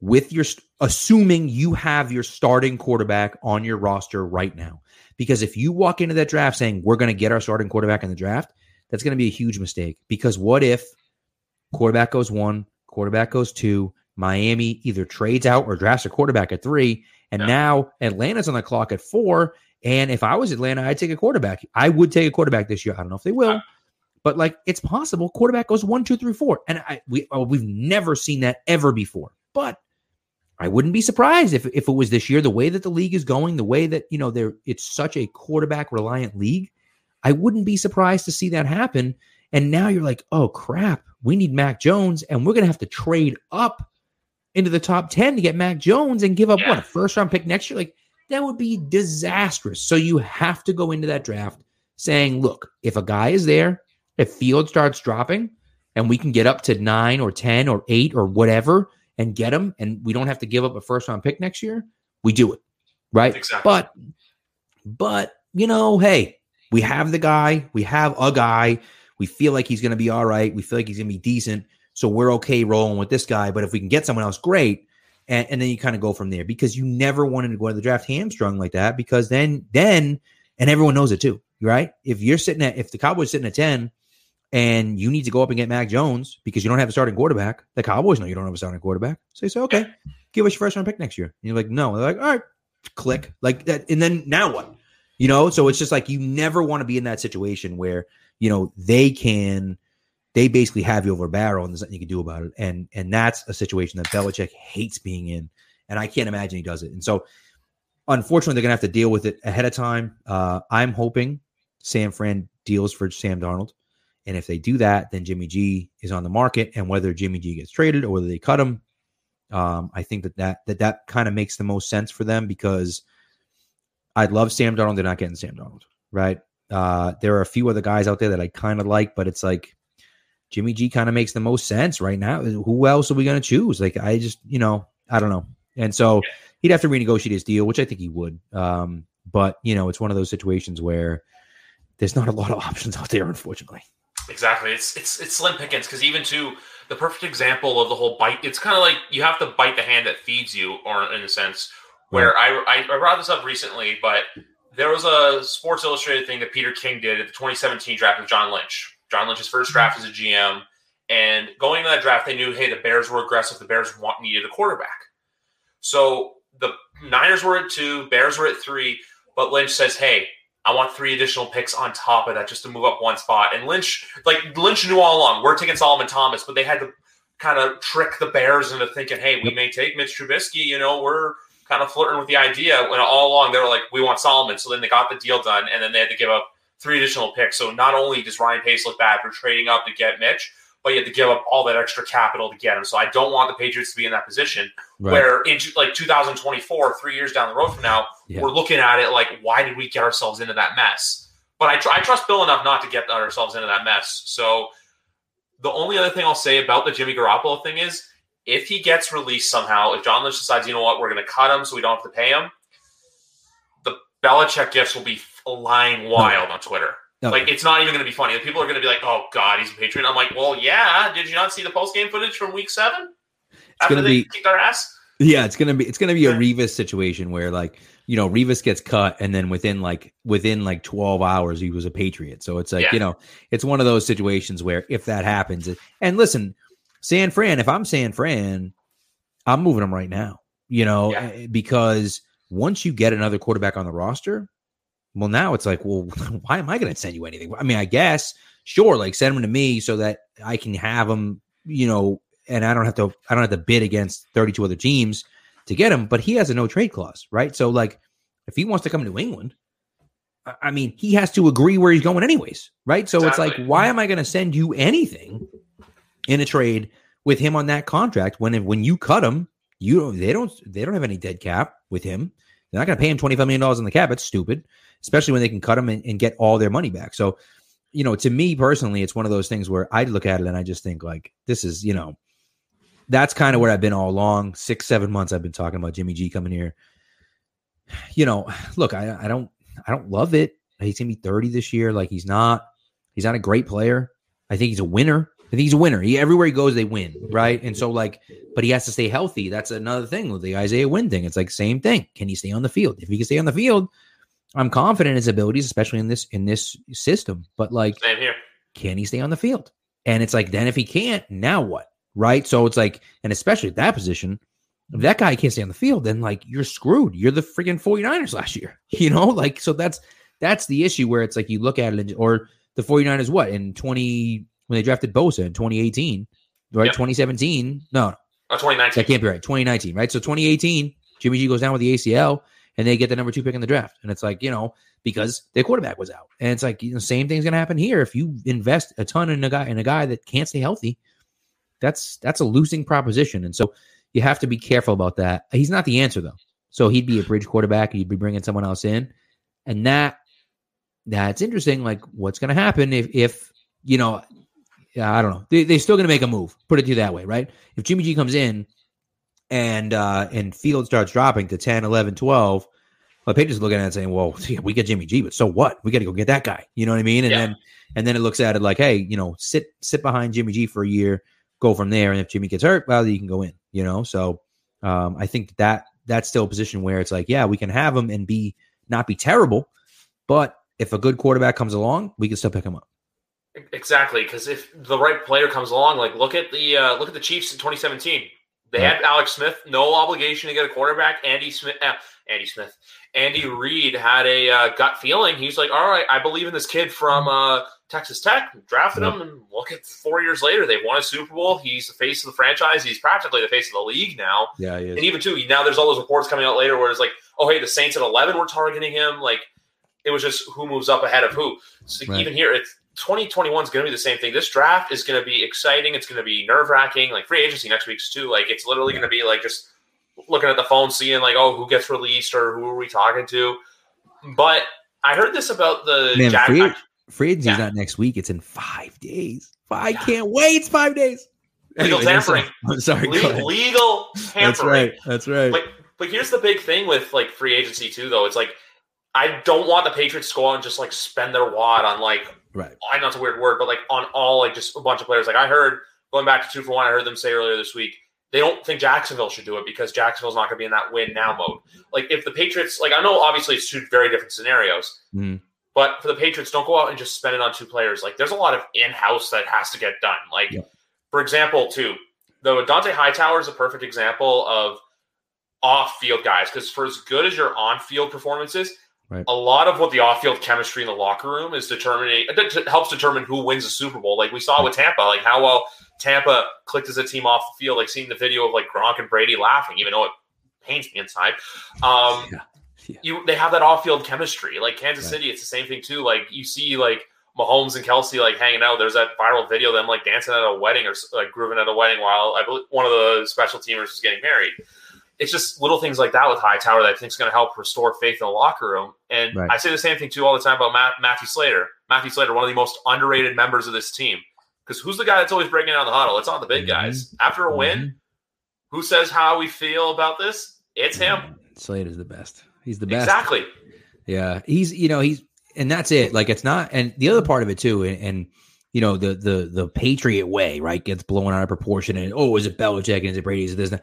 [SPEAKER 2] with your assuming you have your starting quarterback on your roster right now. Because if you walk into that draft saying we're going to get our starting quarterback in the draft, that's going to be a huge mistake. Because what if quarterback goes one, quarterback goes two, Miami either trades out or drafts a quarterback at three, and
[SPEAKER 1] Yeah.
[SPEAKER 2] now Atlanta's on the clock at four. And if I was Atlanta, I'd take a quarterback. I would take a quarterback this year. I don't know if they will, but like it's possible. Quarterback goes one, two, three, four, and I we oh, we've never seen that ever before. But I wouldn't be surprised if if it was this year. The way that the league is going, the way that you know there, it's such a quarterback reliant league. I wouldn't be surprised to see that happen. And now you're like, oh crap, we need Mac Jones, and we're gonna have to trade up into the top ten to get Mac Jones and give up
[SPEAKER 1] Yeah.
[SPEAKER 2] what a first round pick next year. Like that would be disastrous. So you have to go into that draft saying, look, if a guy is there, if Field starts dropping, and we can get up to nine or ten or eight or whatever and get him, and we don't have to give up a first round pick next year, we do it, right?
[SPEAKER 1] Exactly.
[SPEAKER 2] But, but you know, hey, we have the guy, we have a guy, we feel like he's going to be all right, we feel like he's going to be decent, so we're okay rolling with this guy. But if we can get someone else, great. And, and then you kind of go from there because you never wanted to go to the draft hamstrung like that because then then and everyone knows it too, right? If you're sitting at if the Cowboys sitting at ten and you need to go up and get Mac Jones because you don't have a starting quarterback, the Cowboys know you don't have a starting quarterback. So you say, okay, give us your first round pick next year. And you're like, no. They're like, all right, click. Like that. And then now what? You know, so it's just like you never want to be in that situation where, you know, they can they basically have you over a barrel and there's nothing you can do about it. And and that's a situation that Belichick hates being in. And I can't imagine he does it. And so unfortunately they're gonna have to deal with it ahead of time. Uh I'm hoping San Fran deals for Sam Darnold. And if they do that, then Jimmy G is on the market. And whether Jimmy G gets traded or whether they cut him, um, I think that that that, that kind of makes the most sense for them because I'd love Sam Darnold. They're not getting Sam Darnold, right? Uh, there are a few other guys out there that I kind of like, but it's like Jimmy G kind of makes the most sense right now. Who else are we going to choose? Like, I just, you know, I don't know. And so he'd have to renegotiate his deal, which I think he would. Um, but you know, it's one of those situations where there's not a lot of options out there, unfortunately.
[SPEAKER 1] Exactly. It's it's it's slim pickings because even to the perfect example of the whole bite, it's kind of like you have to bite the hand that feeds you, or in a sense, where I, I I brought this up recently, but there was a Sports Illustrated thing that Peter King did at the 2017 draft with John Lynch. John Lynch's first draft mhm. as a GM, and going into that draft, they knew, hey, the Bears were aggressive. The Bears want, needed a quarterback. So the Niners were at two, Bears were at three, but Lynch says, hey, I want three additional picks on top of that just to move up one spot. And Lynch, like Lynch knew all along, we're taking Solomon Thomas, but they had to kind of trick the Bears into thinking, hey, we may take Mitch Trubisky. You know, we're kind of flirting with the idea when all along they were like, we want Solomon. So then they got the deal done, and then they had to give up three additional picks. So not only does Ryan Pace look bad for trading up to get Mitch, but you had to give up all that extra capital to get him. So I don't want the Patriots to be in that position where in like 2024, three years down the road from now,
[SPEAKER 2] Yeah.
[SPEAKER 1] we're looking at it like, why did we get ourselves into that mess? But I, tr- I trust Bill enough not to get ourselves into that mess. So the only other thing I'll say about the Jimmy Garoppolo thing is if he gets released somehow, if John Lynch decides, you know what, we're going to cut him so we don't have to pay him, the Belichick gifts will be flying wild on Twitter.
[SPEAKER 2] No.
[SPEAKER 1] Like it's not even going to be funny. People are going to be like, "Oh God, he's a Patriot." I'm like, "Well, yeah. Did you not see the post game footage from Week Seven? After
[SPEAKER 2] gonna
[SPEAKER 1] they
[SPEAKER 2] be-
[SPEAKER 1] kicked our ass."
[SPEAKER 2] Yeah, it's gonna be it's gonna be a. Revis situation where like you know Revis gets cut and then within like within like twelve hours he was a Patriot. So it's like
[SPEAKER 1] Yeah.
[SPEAKER 2] you know it's one of those situations where if that happens and listen, San Fran, if I'm San Fran, I'm moving him right now. You know
[SPEAKER 1] Yeah.
[SPEAKER 2] eh, because once you get another quarterback on the roster, well now it's like well why am I going to send you anything? I mean I guess sure like send them to me so that I can have them, you know and I don't have to I don't have to bid against 32 other teams to get him, but he has a no trade clause, right? So like if he wants to come to New England, I- mean, he has to agree where he's going anyways, right? So it's like, why am I going to send you anything in a trade with him on that contract when when you cut him, you don't they don't they don't have any dead cap with him. They're not going to pay him twenty five million dollars in the cap. It's stupid, especially when they can cut them and, and get all their money back. So, you know, to me personally, it's one of those things where I look at it and I just think like this is you know, that's kind of where I've been all along. Six seven months I've been talking about Jimmy G coming here. You know, look, I I don't I don't love it. He's gonna be thirty this year. Like he's not he's not a great player. I think he's a winner. I think he's a winner. He everywhere he goes, they win, right? And so, like, but he has to stay healthy. That's another thing with the Isaiah Wynn thing. It's like same thing. Can he stay on the field? If he can stay on the field, I'm confident in his abilities, especially in this in this system. But like,
[SPEAKER 1] Same here.
[SPEAKER 2] can he stay on the field? And it's like, then if he can't, now what? Right? So it's like, and especially at that position, if that guy can't stay on the field, then like you're screwed. You're the freaking 49ers last year. You know, like so that's that's the issue where it's like you look at it and, or the 49ers what in 20 when they drafted Bosa in 2018, right?
[SPEAKER 1] Yep.
[SPEAKER 2] 2017. No,
[SPEAKER 1] Oh, 2019.
[SPEAKER 2] that can't be right. 2019, right? So 2018, Jimmy G goes down with the ACL and they get the number two pick in the draft. And it's like, you know, because their quarterback was out. And it's like, you know, same thing's gonna happen here. If you invest a ton in a guy in a guy that can't stay healthy, that's that's a losing proposition. And so you have to be careful about that. He's not the answer though. So he'd be a bridge quarterback, he'd be bringing someone else in. And that that's interesting. Like, what's gonna happen if if you know I don't know. They, they're still going to make a move. Put it to you that way, right? If Jimmy G comes in and uh and Field starts dropping to 10, 11, 12, well, Patriots looking at it saying, "Well, yeah, we get Jimmy G, but so what? We got to go get that guy." You know what I mean? And
[SPEAKER 1] Yeah.
[SPEAKER 2] then and then it looks at it like, "Hey, you know, sit sit behind Jimmy G for a year, go from there, and if Jimmy gets hurt, well, you can go in." You know, so um, I think that that's still a position where it's like, yeah, we can have him and be not be terrible, but if a good quarterback comes along, we can still pick him up.
[SPEAKER 1] Exactly, because if the right player comes along, like look at the uh, look at the Chiefs in 2017. They
[SPEAKER 2] Right.
[SPEAKER 1] had Alex Smith, no obligation to get a quarterback. Andy Smith, uh, Andy Smith, Andy Reid had a uh, gut feeling. He's like, "All right, I believe in this kid from uh, Texas Tech." Drafted him, and look at four years later, they've won a Super Bowl. He's the face of the franchise. He's practically the face of the league now.
[SPEAKER 2] Yeah,
[SPEAKER 1] And even too, now there's all those reports coming out later where it's like, "Oh, hey, the Saints at 11 were targeting him." Like it was just who moves up ahead of who. So
[SPEAKER 2] Right.
[SPEAKER 1] even here, it's 2021 is going to be the same thing. This draft is going to be exciting. It's going to be nerve wracking. Like free agency next week's too. Like it's literally going to be like just looking at the phone, seeing like, oh, who gets released or who are we talking to. But I heard this about the
[SPEAKER 2] Man,
[SPEAKER 1] Jack.
[SPEAKER 2] free, free agency's
[SPEAKER 1] Yeah.
[SPEAKER 2] not next week. It's in five days. I can't wait. It's five days.
[SPEAKER 1] Legal
[SPEAKER 2] Anyways,
[SPEAKER 1] tampering.
[SPEAKER 2] I'm sorry. go
[SPEAKER 1] legal, tampering.
[SPEAKER 2] That's right. That's right.
[SPEAKER 1] But but here's the big thing with like free agency too, though. It's like I don't want the Patriots to go out and just like spend their wad on like
[SPEAKER 2] right.
[SPEAKER 1] I know it's a weird word, but like on all like just a bunch of players. Like I heard going back to two for one, I heard them say earlier this week they don't think Jacksonville should do it because Jacksonville's not going to be in that win now mode. Like if the Patriots, like I know obviously it's two very different scenarios,
[SPEAKER 2] Mhm.
[SPEAKER 1] but for the Patriots, don't go out and just spend it on two players. Like there's a lot of in house that has to get done. Like
[SPEAKER 2] Yeah.
[SPEAKER 1] for example, too, the Dont'a Hightower is a perfect example of off field guys because for as good as your on field performances,
[SPEAKER 2] Right.
[SPEAKER 1] a lot of what the off field chemistry in the locker room is determining it helps determine who wins the Super Bowl. Like we saw with Tampa, like how well Tampa clicked as a team off the field. Like seeing the video of like Gronk and Brady laughing, even though it pains me inside. Um,
[SPEAKER 2] Yeah. Yeah.
[SPEAKER 1] You they have that off field chemistry. Like Kansas
[SPEAKER 2] Right.
[SPEAKER 1] City, it's the same thing too. Like you see like Mahomes and Kelce like hanging out. There's that viral video of them like dancing at a wedding or like grooving at a wedding while I believe one of the special teamers is getting married. It's just little things like that with Hightower that I think is going to help restore faith in the locker room. And
[SPEAKER 2] Right.
[SPEAKER 1] I say the same thing too all the time about Matt, Matthew Slater. Matthew Slater, one of the most underrated members of this team. Because who's the guy that's always breaking down the huddle? It's not the big
[SPEAKER 2] Mhm.
[SPEAKER 1] guys. After a win, who says how we feel about this? It's him.
[SPEAKER 2] Mhm. Slade is the best. He's the best.
[SPEAKER 1] Exactly.
[SPEAKER 2] Yeah, he's you know he's and that's it. Like it's not, and the other part of it too, and, and you know the the the Patriot way, right, gets blown out of proportion. And oh, is it Belichick and is it Brady? Is it this? and?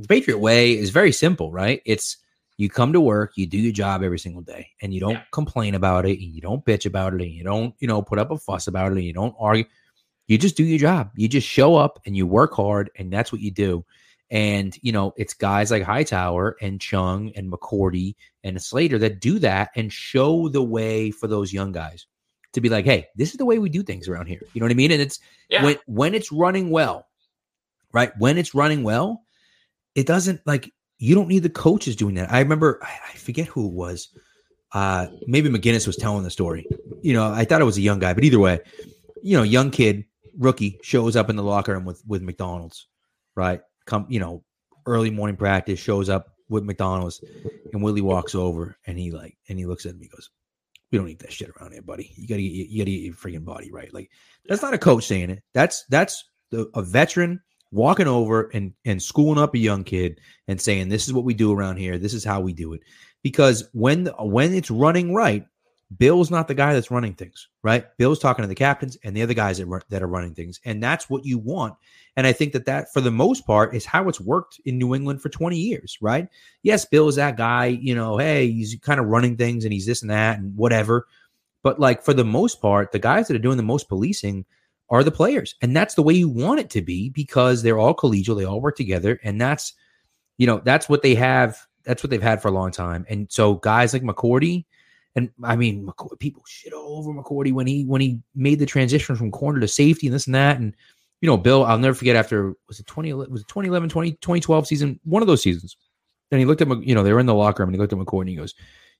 [SPEAKER 2] The Patriot way is very simple, right? It's you come to work, you do your job every single day, and you don't
[SPEAKER 1] Yeah.
[SPEAKER 2] complain about it, and you don't bitch about it, and you don't you know put up a fuss about it, and you don't argue. You just do your job. You just show up and you work hard, and that's what you do. And you know, it's guys like Hightower and Chung and McCourty and Slater that do that and show the way for those young guys to be like, hey, this is the way we do things around here. You know what I mean? And it's
[SPEAKER 1] Yeah.
[SPEAKER 2] when when it's running well, right? When it's running well, it doesn't like you don't need the coaches doing that. I remember I, I forget who it was. uh, maybe McGinest was telling the story. You know, I thought it was a young guy, but either way, you know, young kid, rookie shows up in the locker room with with McDonald's, right? Come, you know, early morning practice shows up with McDonald's, and Willie walks over and he like and he looks at me, goes, "We don't eat that shit around here, buddy. You gotta get, you gotta get your freaking body right." Like that's not a coach saying it. That's that's the, a veteran walking over and and schooling up a young kid and saying, "This is what we do around here. This is how we do it." Because when when it's running right, Bill's not the guy that's running things, right? Bill's talking to the captains and the other guys that, run, that are running things, and that's what you want. And I think that that, for the most part, is how it's worked in New England for 20 years, right? Yes, Bill is that guy, you know, hey, he's kind of running things and he's this and that and whatever. But like for the most part, the guys that are doing the most policing are the players, and that's the way you want it to be because they're all collegial, they all work together, and that's, you know, that's what they have. That's what they've had for a long time. And so guys like McCourty, – and I mean, McCoy, people shit all over McCourty when he when he made the transition from corner to safety and this and that. And you know, Bill, I'll never forget after was it 20 was it 2011, 20, 2012 season, one of those seasons. And he looked at you know, they were in the locker room and he looked at McCoy and he goes,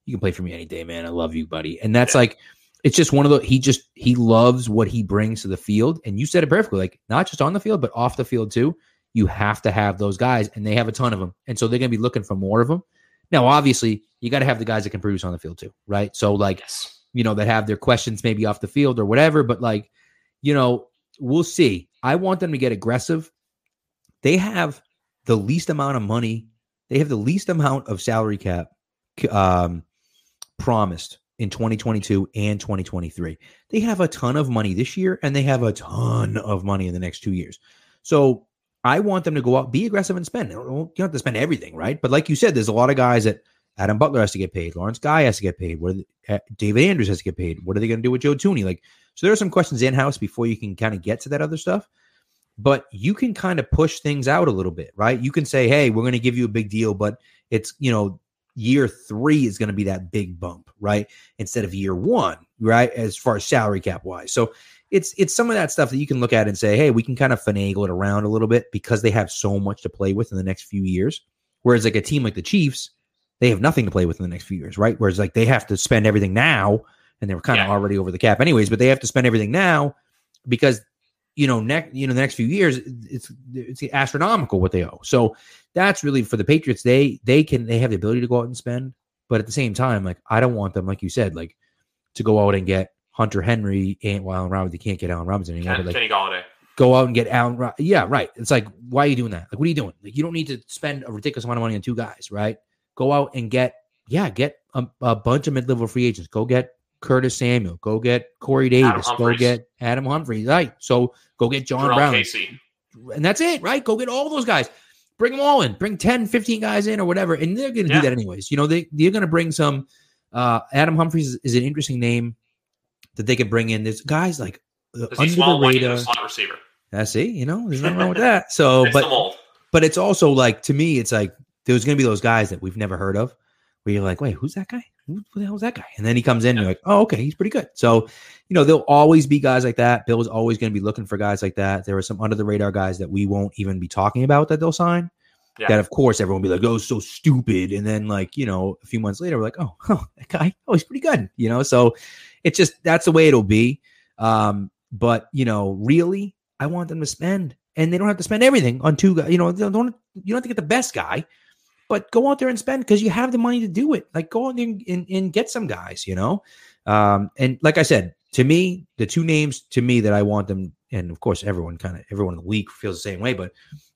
[SPEAKER 2] You can play for me any day, man. I love you, buddy. And that's like it's just one of the he just he loves what he brings to the field. And you said it perfectly, like not just on the field, but off the field too. You have to have those guys, and they have a ton of them. And so they're gonna be looking for more of them. Now, obviously, you got to have the guys that can produce on the field too, right? So, like, yes. you know, that have their questions maybe off the field or whatever, but like, you know, we'll see. I want them to get aggressive. They have the least amount of money. They have the least amount of salary cap um, promised in 2022 and 2023. They have a ton of money this year and they have a ton of money in the next two years. So I want them to go out, be aggressive and spend. You don't have to spend everything, right? But like you said, there's a lot of guys that Adam Butler has to get paid, Lawrence Guy has to get paid, what uh, David Andrews has to get paid. What are they going to do with Joe Thuney? Like, so there are some questions in house before you can kind of get to that other stuff. But you can kind of push things out a little bit, right? You can say, hey, we're going to give you a big deal, but it's, you know, year three is going to be that big bump, right? Instead of year one, right? As far as salary cap wise. So it's it's some of that stuff that you can look at and say, hey, we can kind of finagle it around a little bit because they have so much to play with in the next few years. Whereas like a team like the Chiefs, they have nothing to play with in the next few years, right? Whereas like they have to spend everything now, and they were kind of already over the cap anyways, but they have to spend everything now because you know next you know the next few years it's it's astronomical what they owe. So that's really for the Patriots. They they can they have the ability to go out and spend, but at the same time, like I don't want them, like you said, like to go out and get Hunter Henry and well, Allen Robinson. You can't get Allen Robinson anymore. But like,
[SPEAKER 1] Kenny Golladay.
[SPEAKER 2] Go out and get Allen. Yeah, right. It's like, why are you doing that? Like, what are you doing? Like, you don't need to spend a ridiculous amount of money on two guys, right? Go out and get, yeah, get a, a bunch of mid-level free agents. Go get Curtis Samuel. Go get Corey Davis. Go get Adam Humphries. Right. So go get John
[SPEAKER 1] Jerome
[SPEAKER 2] Brown.
[SPEAKER 1] Casey.
[SPEAKER 2] And that's it, right? Go get all those guys. Bring them all in. Bring 10, 15 guys in or whatever. And they're going to yeah. do that anyways. You know, they, they're going to bring some. Uh, Adam Humphries is, is an interesting name that they could bring in. There's guys like uh, under the radar
[SPEAKER 1] slot receiver.
[SPEAKER 2] I see. You know, there's nothing wrong with that. So, but but it's also like to me, it's like there's going to be those guys that we've never heard of. Where you're like, wait, who's that guy? Who, the hell is that guy? And then he comes in, yeah. and you're like, oh, okay, he's pretty good. So, you know, there'll always be guys like that. Bill's always going to be looking for guys like that. There are some under the radar guys that we won't even be talking about that they'll sign. Yeah. That of course everyone will be like, oh, so stupid. And then like, you know, a few months later, we're like, oh, oh, that guy, oh, he's pretty good. You know, so it's just that's the way it'll be. Um, but you know, really, I want them to spend, and they don't have to spend everything on two guys. You know, don't you don't have to get the best guy, but go out there and spend because you have the money to do it. Like go out there and, and, and get some guys. You know, um, and like I said, to me, the two names to me that I want them, and of course, everyone kind of everyone in the league feels the same way, but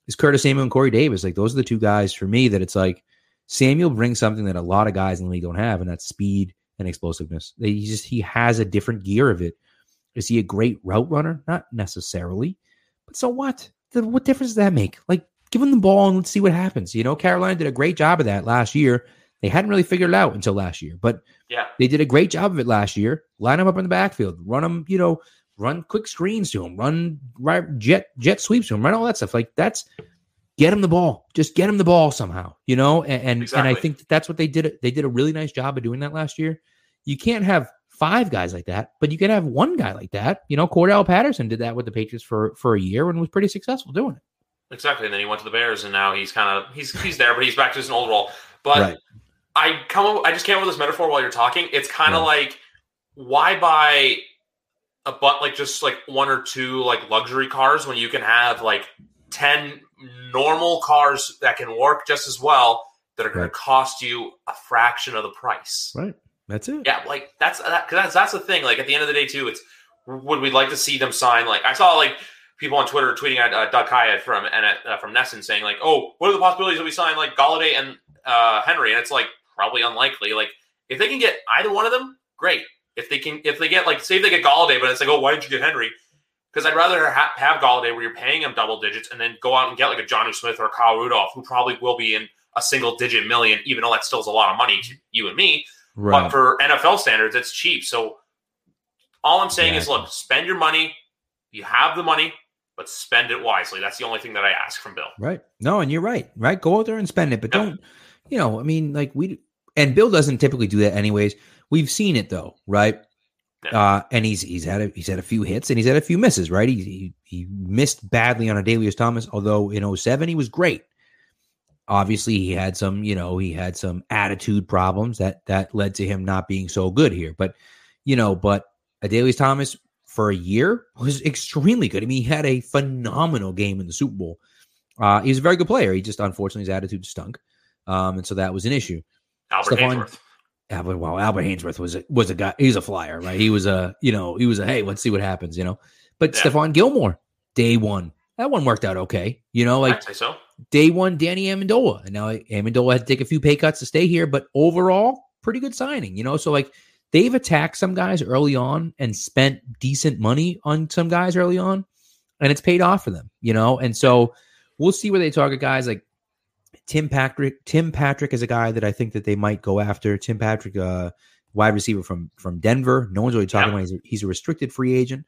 [SPEAKER 2] is Curtis Samuel and Corey Davis. Like those are the two guys for me that it's like Samuel brings something that a lot of guys in the league don't have, and that's speed and explosiveness. He just he has a different gear of it. Is he a great route runner? Not necessarily, but so what? What difference does that make? Like, give him the ball and let's see what happens. You know, Carolina did a great job of that last year. They hadn't really figured it out until last year, but
[SPEAKER 1] yeah,
[SPEAKER 2] they did a great job of it last year. Line them up in the backfield, run them, you know, run quick screens to them, run right jet jet sweeps to him, run all that stuff. Like that's get him the ball. Just get him the ball somehow, you know? And and, exactly. and I think that that's what they did. They did a really nice job of doing that last year. You can't have five guys like that, but you can have one guy like that. You know, Cordarrelle Patterson did that with the Patriots for for a year and was pretty successful doing it.
[SPEAKER 1] Exactly. And then he went to the Bears and now he's kind of he's he's there, but he's back to his old role. But right. I come I just came up with this metaphor while you're talking. It's kind of
[SPEAKER 2] Yeah.
[SPEAKER 1] like why buy a but like just like one or two like luxury cars when you can have like 10 normal cars that can work just as well that are going
[SPEAKER 2] Right.
[SPEAKER 1] to cost you a fraction of the price.
[SPEAKER 2] Right. That's it.
[SPEAKER 1] Yeah, like that's that, that's that's the thing. Like at the end of the day, too, it's would we like to see them sign? Like I saw like people on Twitter tweeting at uh, Doug Hyatt from and at, uh, from NESN saying like, "Oh, what are the possibilities that we sign like Golladay and uh, Henry?" And it's like probably unlikely. Like if they can get either one of them, great. If they can, if they get like, say if they get Golladay, but it's like, oh, why didn't you get Henry? Because I'd rather ha- have Golladay where you're paying him double digits and then go out and get like a Jonnu Smith or a Kyle Rudolph, who probably will be in a single digit million, even though that still is a lot of money to you and me. But for NFL standards, it's cheap. So all I'm saying is, look, spend your money. You have the money, but spend it wisely. That's the only thing that I ask from Bill.
[SPEAKER 2] Right. No, and you're right. Right. Go out there and spend it, but
[SPEAKER 1] Yeah.
[SPEAKER 2] don't. You know, I mean, like we and Bill doesn't typically do that, anyways. We've seen it though, right?
[SPEAKER 1] Yeah.
[SPEAKER 2] Uh, and he's he's had a, he's had a few hits and he's had a few misses, right? He he, he missed badly on a Dalius Thomas, although in 07 he was great. Obviously, he had some, you know, he had some attitude problems that that led to him not being so good here. But you know, but Adalius Thomas for a year was extremely good. I mean, he had a phenomenal game in the Super Bowl. Uh, he was a very good player. He just unfortunately his attitude stunk, um, and so that was an issue.
[SPEAKER 1] Albert
[SPEAKER 2] Stephon-
[SPEAKER 1] Haynesworth.
[SPEAKER 2] Albert, well, Albert Haynesworth was a, was a guy. He's a flyer, right? He was a, you know, he was a hey, let's see what happens, you know. But
[SPEAKER 1] Yeah.
[SPEAKER 2] Stephon Gilmore, day one, that one worked out okay, you know, like
[SPEAKER 1] so.
[SPEAKER 2] day one, Danny Amendola, and now Amendola had to take a few pay cuts to stay here, but overall, pretty good signing, you know. So like they've attacked some guys early on and spent decent money on some guys early on, and it's paid off for them, you know. And so we'll see where they target guys like Tim Patrick. Tim Patrick is a guy that I think that they might go after. Tim Patrick, uh, wide receiver from from Denver. No one's really talking
[SPEAKER 1] Yeah.
[SPEAKER 2] about. He's a, he's a restricted free agent.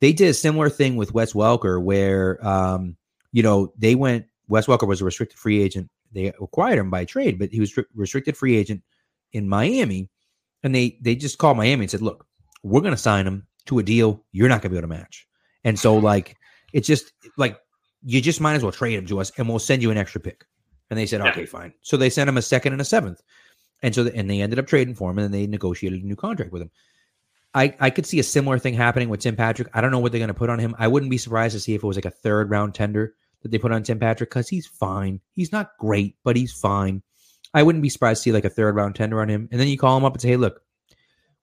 [SPEAKER 2] They did a similar thing with Wes Welker, where um, you know they went. Wes Welker was a restricted free agent. They acquired him by trade, but he was restricted free agent in Miami, and they they just called Miami and said, "Look, we're going to sign him to a deal you're not going to be able to match." And so, like, it's just like you just might as well trade him to us, and we'll send you an extra pick. And they said,
[SPEAKER 1] Yeah.
[SPEAKER 2] "Okay, fine." So they sent him a second and a seventh, and so and they ended up trading for him, and then they negotiated a new contract with him. I, I could see a similar thing happening with Tim Patrick. I don't know what they're going to put on him. I wouldn't be surprised to see if it was like a third round tender that they put on Tim Patrick because he's fine. He's not great, but he's fine. I wouldn't be surprised to see like a third round tender on him. And then you call him up and say, hey, look,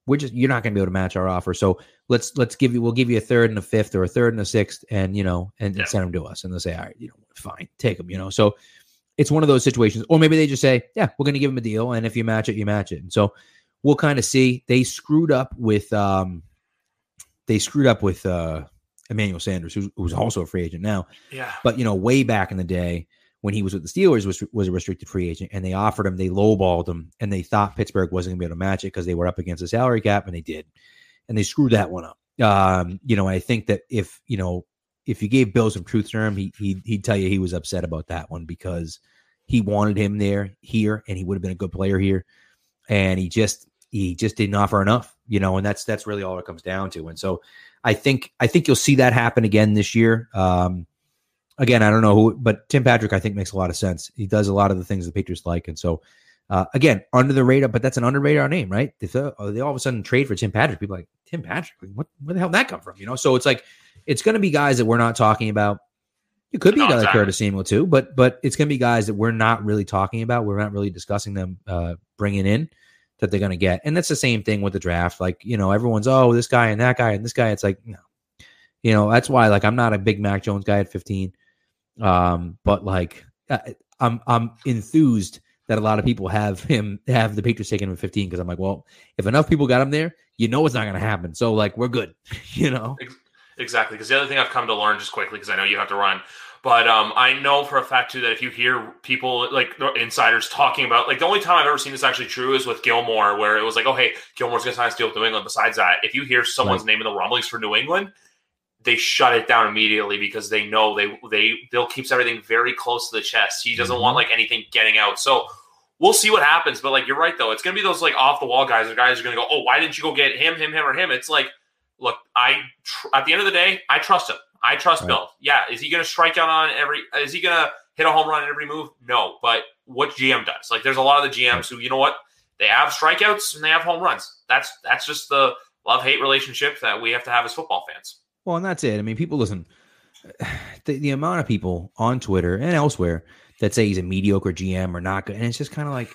[SPEAKER 2] we're just you're not going to be able to match our offer. So let's let's give you we'll give you a third and a fifth or a third and a sixth, and you know, and, and
[SPEAKER 1] Yeah.
[SPEAKER 2] send them to us. And they'll say, all right, you know, fine, take them, You know, so it's one of those situations. Or maybe they just say, yeah, we're going to give him a deal, and if you match it, you match it. And so we'll kind of see. They screwed up with um, they screwed up with uh Emmanuel Sanders, who's, who's also a free agent now.
[SPEAKER 1] Yeah.
[SPEAKER 2] But you know, way back in the day when he was with the Steelers, was was a restricted free agent, and they offered him, they lowballed him, and they thought Pittsburgh wasn't going to be able to match it because they were up against the salary cap, and they did, and they screwed that one up. Um, you know, I think that if you know if you gave Bill some truth serum, he he he'd tell you he was upset about that one because he wanted him there here, and he would have been a good player here, and he just he just didn't offer enough, you know, and that's that's really all it comes down to. And so I think I think you'll see that happen again this year. Um, again, I don't know who, but Tim Patrick I think makes a lot of sense. He does a lot of the things the Patriots like, and so uh, again under the radar. But that's an under radar name, right? If uh, they all of a sudden trade for Tim Patrick, people are like Tim Patrick, what where the hell did that come from? You know, so it's like it's going to be guys that we're not talking about. It could be a guy like. Curtis Samuel too, but but it's going to be guys that we're not really talking about. We're not really discussing them uh, bringing in that they're going to get, and that's the same thing with the draft. Like you know, everyone's oh this guy and that guy and this guy. It's like no, you know that's why like I'm not a big Mac Jones guy at 15, um, but like I- I'm I'm enthused that a lot of people have him have the Patriots taking him at 15 because I'm like, well, if enough people got him there, you know it's not going to happen. So like we're good, you know.
[SPEAKER 1] Exactly. Because the other thing I've come to learn just quickly, because I know you have to run, but um, I know for a fact too that if you hear people like insiders talking about, like the only time I've ever seen this actually true is with Gilmore, where it was like, oh hey, Gilmore's gonna sign a deal with New England. Besides that, if you hear someone's name in the rumblings for New England, they shut it down immediately because they know they they Bill keeps everything very close to the chest. He doesn't
[SPEAKER 2] Mhm.
[SPEAKER 1] want like anything getting out. So we'll see what happens. But like you're right though, it's gonna be those like off the wall guys. The guys are gonna go, oh, why didn't you go get him, him, him, or him? It's like, look, I tr- at the end of the day, I trust him. I trust
[SPEAKER 2] Right.
[SPEAKER 1] Bill. Yeah, is he gonna strike out on every? Is he gonna hit a home run in every move? No, but what GM does? Like, there's a lot of the GMs who, you know what, they have strikeouts and they have home runs. That's that's just the love hate relationship that we have to have as football fans.
[SPEAKER 2] Well, and that's it. I mean, people listen. The, the amount of people on Twitter and elsewhere that say he's a mediocre GM or not good, and it's just kind of like,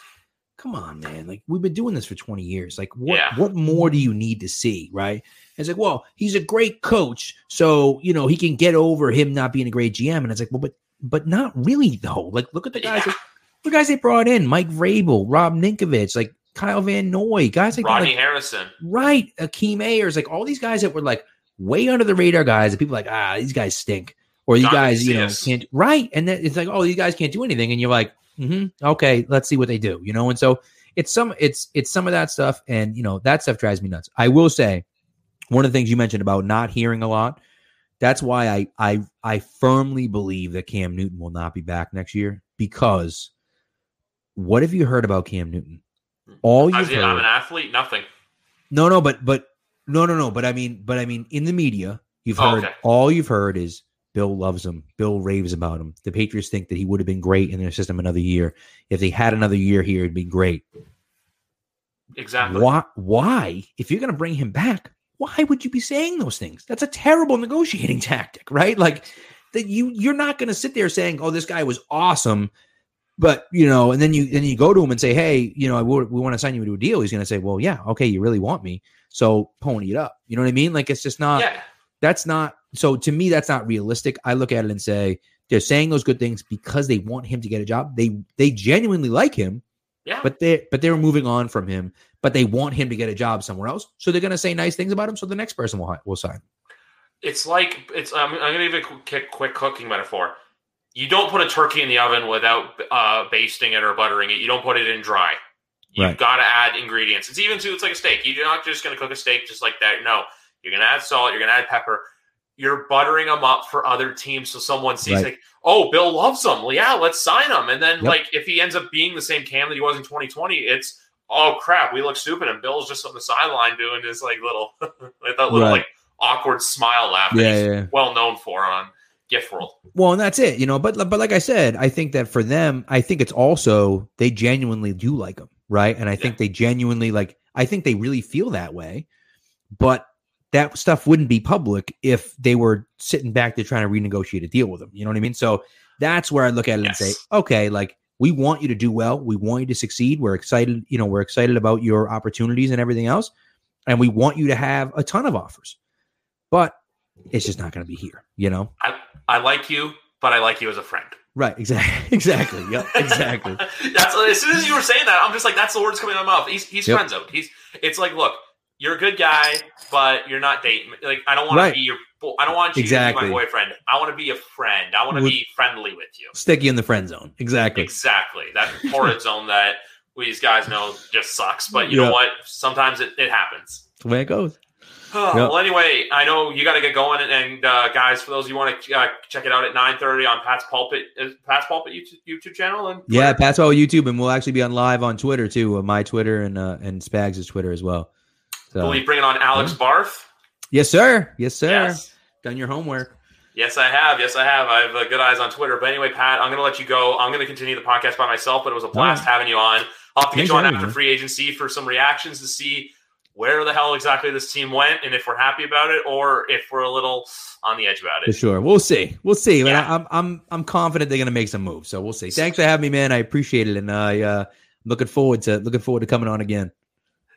[SPEAKER 2] come on, man. Like we've been doing this for twenty years. Like what?
[SPEAKER 1] Yeah.
[SPEAKER 2] What more do you need to see? Right? It's like, well, he's a great coach, so you know he can get over him not being a great GM. And it's like, well, but but not really though. Like look at the guys.
[SPEAKER 1] Yeah.
[SPEAKER 2] That, the guys they brought in: Mike Vrabel, Rob Ninkovich, like Kyle Van Noy, guys like that,
[SPEAKER 1] Rodney
[SPEAKER 2] like,
[SPEAKER 1] Harrison.
[SPEAKER 2] Right. Akeem Ayers, like all these guys that were like way under the radar guys that people are like, ah, these guys stink. Or
[SPEAKER 1] John
[SPEAKER 2] guys, you know, can't right. And then it's like, oh, these guys can't do anything. And you're like, mm-hmm, okay, let's see what they do. You know, and so it's some it's it's some of that stuff, and you know, that stuff drives me nuts. I will say, one of the things you mentioned about not hearing a lot, that's why I I I firmly believe that Cam Newton will not be back next year because what have you heard about Cam Newton? All you've
[SPEAKER 1] was-
[SPEAKER 2] heard,
[SPEAKER 1] I'm an athlete. Nothing.
[SPEAKER 2] no, no, but but no, no, no. But I mean, but I mean, in the media, you've
[SPEAKER 1] Oh,
[SPEAKER 2] heard
[SPEAKER 1] okay.
[SPEAKER 2] all you've heard is Bill loves him. Bill raves about him. The Patriots think that he would have been great in their system another year. If they had another year here, it'd be great.
[SPEAKER 1] Exactly.
[SPEAKER 2] Why? Why? If you're going to bring him back, why would you be saying those things? That's a terrible negotiating tactic, right? Like that you you're not going to sit there saying, "Oh, this guy was awesome," but you know, and then you then you go to him and say, "Hey, you know, I w- we want to sign you to a deal." He's going to say, "Well, yeah, okay, you really want me, so pony it up." You know what I mean? Like it's just not.
[SPEAKER 1] yeah.
[SPEAKER 2] That's not. So to me, that's not realistic. I look at it and say they're saying those good things because they want him to get a job. They they genuinely like him
[SPEAKER 1] Yeah.
[SPEAKER 2] but they but they were moving on from him. But they want him to get a job somewhere else, so they're going to say nice things about him. So the next person will will sign.
[SPEAKER 1] it's like it's. I'm, I'm going to give a quick, quick cooking metaphor. You don't put a turkey in the oven without uh, basting it or buttering it. You don't put it in dry. You've
[SPEAKER 2] Right.
[SPEAKER 1] got to add ingredients. It's even too. It's like a steak. You're not just going to cook a steak just like that. No, you're going to add salt. You're going to add pepper. You're buttering them up for other teams, so someone sees
[SPEAKER 2] Right.
[SPEAKER 1] like, oh, Bill loves them. Well, yeah, let's sign him. And then
[SPEAKER 2] Yep.
[SPEAKER 1] like if he ends up being the same Cam that he was in 2020, it's oh crap, we look stupid, and Bill's just on the sideline doing his like little, like that little
[SPEAKER 2] Right.
[SPEAKER 1] like awkward smile laugh. that he's
[SPEAKER 2] yeah.
[SPEAKER 1] well known for on Gift World.
[SPEAKER 2] Well, and that's it, you know. But but like I said, I think that for them, I think it's also they genuinely do like him, right? And I think they genuinely like. I think they really feel that way, but that stuff wouldn't be public if they were sitting back there trying to renegotiate a deal with him. You know what I mean? So that's where I look at it
[SPEAKER 1] Yes.
[SPEAKER 2] and say, okay, like we want you to do well, we want you to succeed. We're excited, you know, we're excited about your opportunities and everything else, and we want you to have a ton of offers, but it's just not going to be here. You know?
[SPEAKER 1] I I like you, but I like you as a friend.
[SPEAKER 2] Right? Exactly. Exactly. Yep. Exactly.
[SPEAKER 1] that's as soon as you were saying that, I'm just like, that's the words coming out of my mouth. He's he's
[SPEAKER 2] Yep.
[SPEAKER 1] friend zoned. He's it's like, look, you're a good guy, but you're not dating. Like, I don't want
[SPEAKER 2] Right.
[SPEAKER 1] to be your. I don't want you to be my boyfriend. I want to be a friend. I want to be friendly with you.
[SPEAKER 2] Stick you in the friend zone. Exactly.
[SPEAKER 1] Exactly. That horrid zone that these guys know just sucks. But you
[SPEAKER 2] Yeah.
[SPEAKER 1] know what? Sometimes it, it happens.
[SPEAKER 2] That's the way it goes.
[SPEAKER 1] Oh,
[SPEAKER 2] Yep.
[SPEAKER 1] Well, anyway, I know you got to get going, and, uh, guys, for those of you want to uh, check it out at nine thirty on Pat's Pulpit, Pat's Pulpit YouTube, YouTube channel, and
[SPEAKER 2] Yeah,
[SPEAKER 1] Twitter.
[SPEAKER 2] Pat's well YouTube, and we'll actually be on live on Twitter too. Uh, my Twitter and uh, and Spags' Twitter as well. So,
[SPEAKER 1] Will you bring it on Alex Barth?
[SPEAKER 2] yes, sir. Yes, sir.
[SPEAKER 1] Yes.
[SPEAKER 2] Done your homework.
[SPEAKER 1] Yes, I have. Yes, I have. I have uh, good eyes on Twitter. But anyway, Pat, I'm going to let you go. I'm going to continue the podcast by myself, but it was a blast
[SPEAKER 2] right.
[SPEAKER 1] having you on. I'll have to get
[SPEAKER 2] Thanks
[SPEAKER 1] you on after free agency for some reactions to see where the hell exactly this team went and if we're happy about it or if we're a little on the edge about
[SPEAKER 2] For
[SPEAKER 1] it.
[SPEAKER 2] sure. We'll see. We'll see.
[SPEAKER 1] Yeah.
[SPEAKER 2] I, I'm I'm I'm confident they're gonna make some moves. So we'll see. Thanks for having me, man. I appreciate it, and I uh, looking forward to looking forward to coming on again.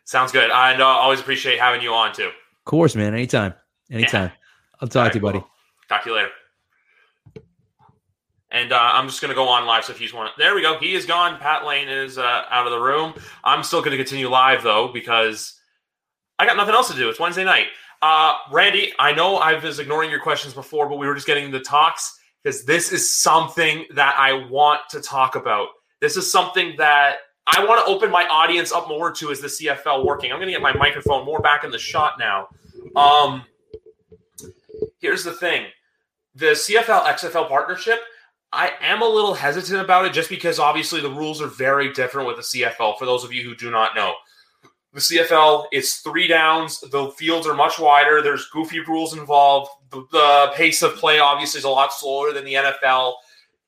[SPEAKER 1] Sounds good. I uh, always appreciate having you on, too.
[SPEAKER 2] Of course, man. Anytime. Anytime. I'll talk
[SPEAKER 1] right,
[SPEAKER 2] to you, buddy.
[SPEAKER 1] cool. Talk to you later. And uh, I'm just going to go on live. So if you just want, there we go. He is gone. Pat Lane is uh, out of the room. I'm still going to continue live though because I got nothing else to do. It's Wednesday night. Uh, Randy, I know I was ignoring your questions before, but we were just getting into talks because this is something that I want to talk about. This is something that I want to open my audience up more to as the CFL working. I'm going to get my microphone more back in the shot now. Um, here's the thing the CFL XFL partnership, I am a little hesitant about it just because obviously the rules are very different with the CFL. For those of you who do not know, the CFL is three downs. The fields are much wider. There's goofy rules involved. The, the pace of play obviously is a lot slower than the NFL.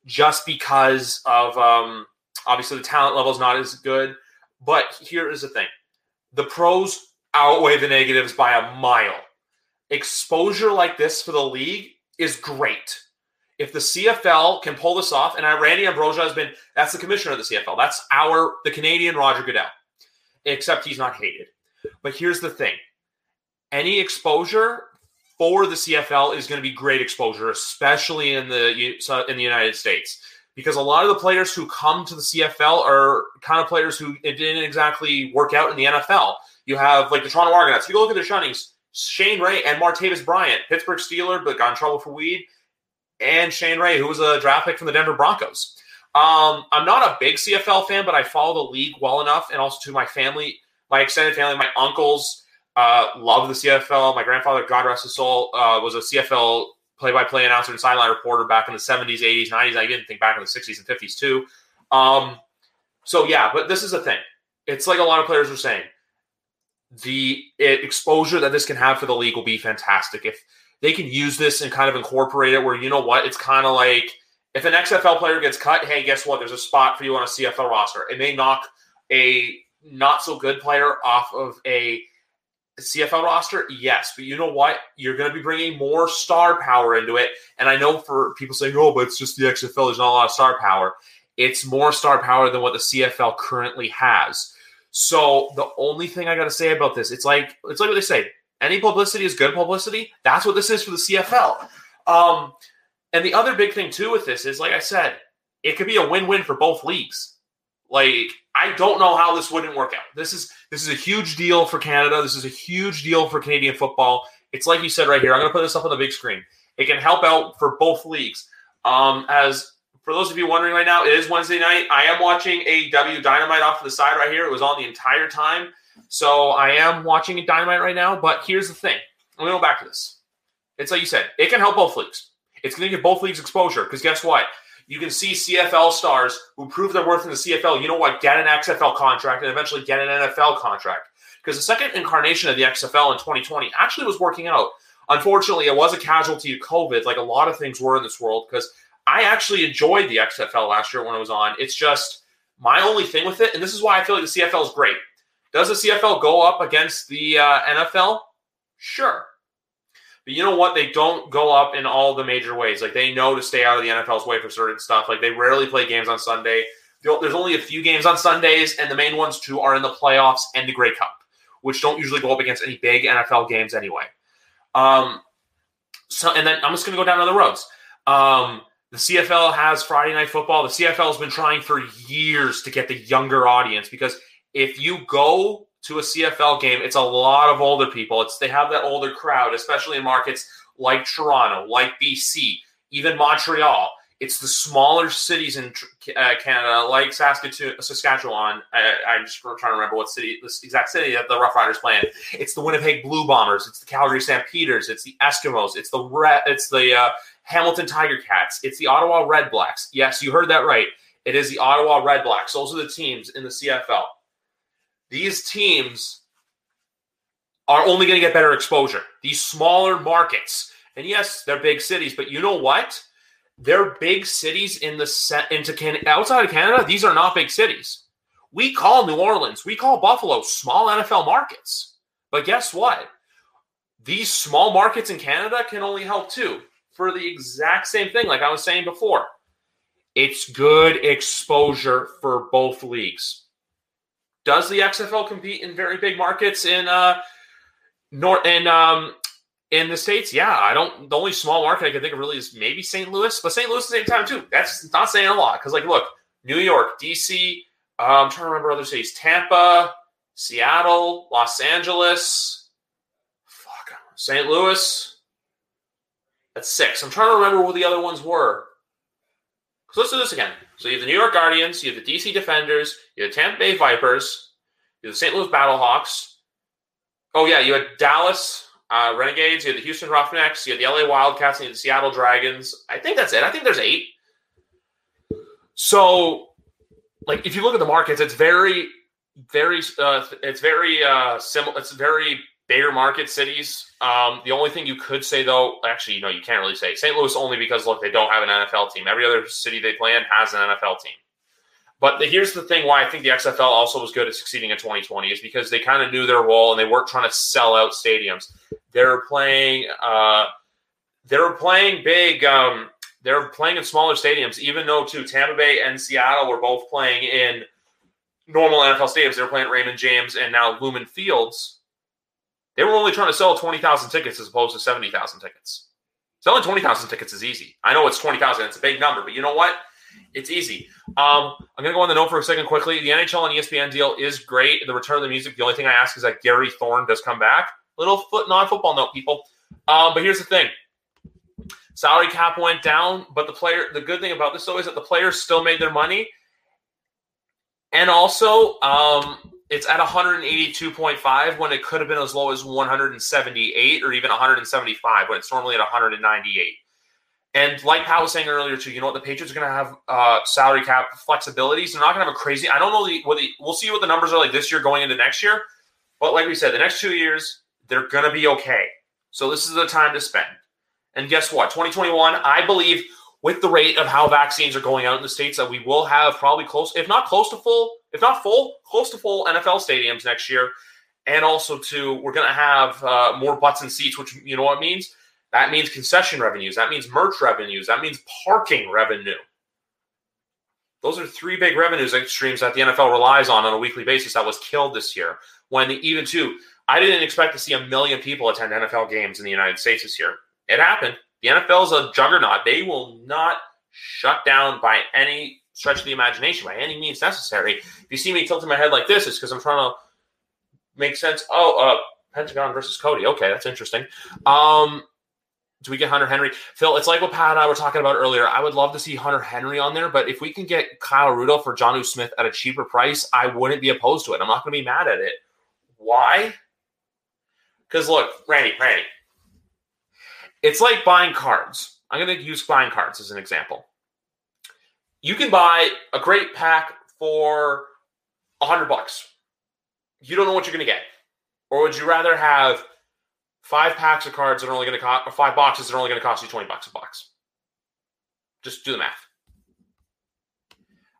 [SPEAKER 1] just because of um, obviously the talent level is not as good. But here is the thing: the pros outweigh the negatives by a mile. Exposure like this for the league is great. If the CFL can pull this off, and Randy Ambrosie has been that's the commissioner of the CFL. That's our the Canadian Roger Goodell. Except he's not hated. But here's the thing: any exposure for the CFL is going to be great exposure, especially in the in the United States, because a lot of the players who come to the CFL are kind of players who it didn't exactly work out in the NFL. You have like the Toronto Argonauts. If You go look at their shunnings. Shane Ray and Martavis Bryant, Pittsburgh Steeler, but got in trouble for weed, and Shane Ray, who was a draft pick from the Denver Broncos. Um, I'm not a big CFL fan, but I follow the league well enough, and also to my family, my extended family, my uncles uh, love the CFL. My grandfather, God rest his soul, uh, was a CFL play-by-play announcer and sideline reporter back in the 70s, 80s, 90s. I didn't think back in the 60s and 50s too. Um, so yeah, but this is the thing. It's like a lot of players are saying. The it, exposure that this can have for the league will be fantastic if they can use this and kind of incorporate it. Where you know what, it's kind of like if an XFL player gets cut, hey, guess what? There's a spot for you on a CFL roster. It may knock a not so good player off of a CFL roster, yes, but you know what? You're going to be bringing more star power into it. And I know for people saying, "Oh, but it's just the XFL. There's not a lot of star power." It's more star power than what the CFL currently has. So the only thing I got to say about this, it's like it's like what they say: any publicity is good publicity. That's what this is for the CFL. Um, and the other big thing too with this is, like I said, it could be a win-win for both leagues. Like I don't know how this wouldn't work out. This is this is a huge deal for Canada. This is a huge deal for Canadian football. It's like you said right here. I'm going to put this up on the big screen. It can help out for both leagues. Um, as for those of you wondering right now, it is Wednesday night. I am watching AEW Dynamite off to the side right here. It was on the entire time. So I am watching Dynamite right now. But here's the thing. Let me go back to this. It's like you said, it can help both leagues. It's going to give both leagues exposure because guess what? You can see CFL stars who prove their worth in the CFL. You know what? Get an XFL contract and eventually get an NFL contract. Because the second incarnation of the XFL in 2020 actually was working out. Unfortunately, it was a casualty of COVID, like a lot of things were in this world. Because I actually enjoyed the XFL last year when it was on. It's just my only thing with it, and this is why I feel like the CFL is great. Does the CFL go up against the uh, NFL? Sure. But you know what? They don't go up in all the major ways. Like they know to stay out of the NFL's way for certain stuff. Like they rarely play games on Sunday. There's only a few games on Sundays, and the main ones too are in the playoffs and the Grey Cup, which don't usually go up against any big NFL games anyway. Um, so and then I'm just going to go down other roads. Um, the CFL has Friday Night Football. The CFL has been trying for years to get the younger audience because if you go to a CFL game, it's a lot of older people. It's they have that older crowd, especially in markets like Toronto, like BC, even Montreal. It's the smaller cities in uh, Canada, like Saskatoon, Saskatchewan. I, am just trying to remember what city, this exact city that the Rough Riders play in. It's the Winnipeg Blue Bombers. It's the Calgary Stampeders. It's the Eskimos. It's the Red, It's the uh, Hamilton Tiger Cats. It's the Ottawa Red Blacks. Yes, you heard that right. It is the Ottawa Red Blacks. Those are the teams in the CFL these teams are only going to get better exposure. These smaller markets, and yes, they're big cities, but you know what? They're big cities in the set into Canada. Outside of Canada, these are not big cities. We call New Orleans, we call Buffalo small NFL markets. But guess what? These small markets in Canada can only help too for the exact same thing, like I was saying before. It's good exposure for both leagues. Does the XFL compete in very big markets in uh North in um in the states? Yeah, I don't. The only small market I can think of really is maybe St. Louis, but St. Louis at the same time too. That's not saying a lot because like look, New York, DC. Uh, I'm trying to remember other cities: Tampa, Seattle, Los Angeles, fuck, St. Louis. That's six. I'm trying to remember what the other ones were. So let's do this again. So you have the New York Guardians, you have the DC Defenders, you have the Tampa Bay Vipers, you have the St. Louis Battlehawks. Oh yeah, you had Dallas uh, Renegades, you had the Houston Roughnecks, you had the LA Wildcats, and you had the Seattle Dragons. I think that's it. I think there's eight. So, like, if you look at the markets, it's very, very, uh, it's very uh, similar. It's very bigger market cities. Um, the only thing you could say, though, actually, you know, you can't really say St. Louis only because look, they don't have an NFL team. Every other city they play in has an NFL team. But the, here's the thing: why I think the XFL also was good at succeeding in 2020 is because they kind of knew their role and they weren't trying to sell out stadiums. They're playing. Uh, they were playing big. Um, they're playing in smaller stadiums, even though too Tampa Bay and Seattle were both playing in normal NFL stadiums. They're playing Raymond James and now Lumen Fields. They were only trying to sell 20,000 tickets as opposed to 70,000 tickets. Selling 20,000 tickets is easy. I know it's 20,000, it's a big number, but you know what? It's easy. Um, I'm going to go on the note for a second quickly. The NHL and ESPN deal is great. The return of the music, the only thing I ask is that Gary Thorne does come back. Little foot non football note, people. Um, but here's the thing salary cap went down, but the player, the good thing about this though is that the players still made their money. And also, um, it's at 182.5 when it could have been as low as 178 or even 175 when it's normally at 198. And like Pat was saying earlier too, you know what? The Patriots are going to have uh, salary cap flexibilities. They're not going to have a crazy. I don't know the, what the. We'll see what the numbers are like this year going into next year. But like we said, the next two years they're going to be okay. So this is the time to spend. And guess what? 2021, I believe, with the rate of how vaccines are going out in the states, that we will have probably close, if not close to full, if not full, close to full NFL stadiums next year. And also, too, we're going to have uh, more butts and seats, which you know what means? That means concession revenues. That means merch revenues. That means parking revenue. Those are three big revenue streams that the NFL relies on on a weekly basis that was killed this year. When even too, I didn't expect to see a million people attend NFL games in the United States this year. It happened. The NFL is a juggernaut. They will not shut down by any stretch of the imagination, by any means necessary. If you see me tilting my head like this, it's because I'm trying to make sense. Oh, uh, Pentagon versus Cody. Okay, that's interesting. Um, do we get Hunter Henry? Phil, it's like what Pat and I were talking about earlier. I would love to see Hunter Henry on there, but if we can get Kyle Rudolph or Jonnu Smith at a cheaper price, I wouldn't be opposed to it. I'm not going to be mad at it. Why? Because look, Randy, Randy, it's like buying cards. I'm going to use buying cards as an example. You can buy a great pack for a hundred bucks. You don't know what you're going to get, or would you rather have five packs of cards that are only going to cost, or five boxes that are only going to cost you twenty bucks a box? Just do the math.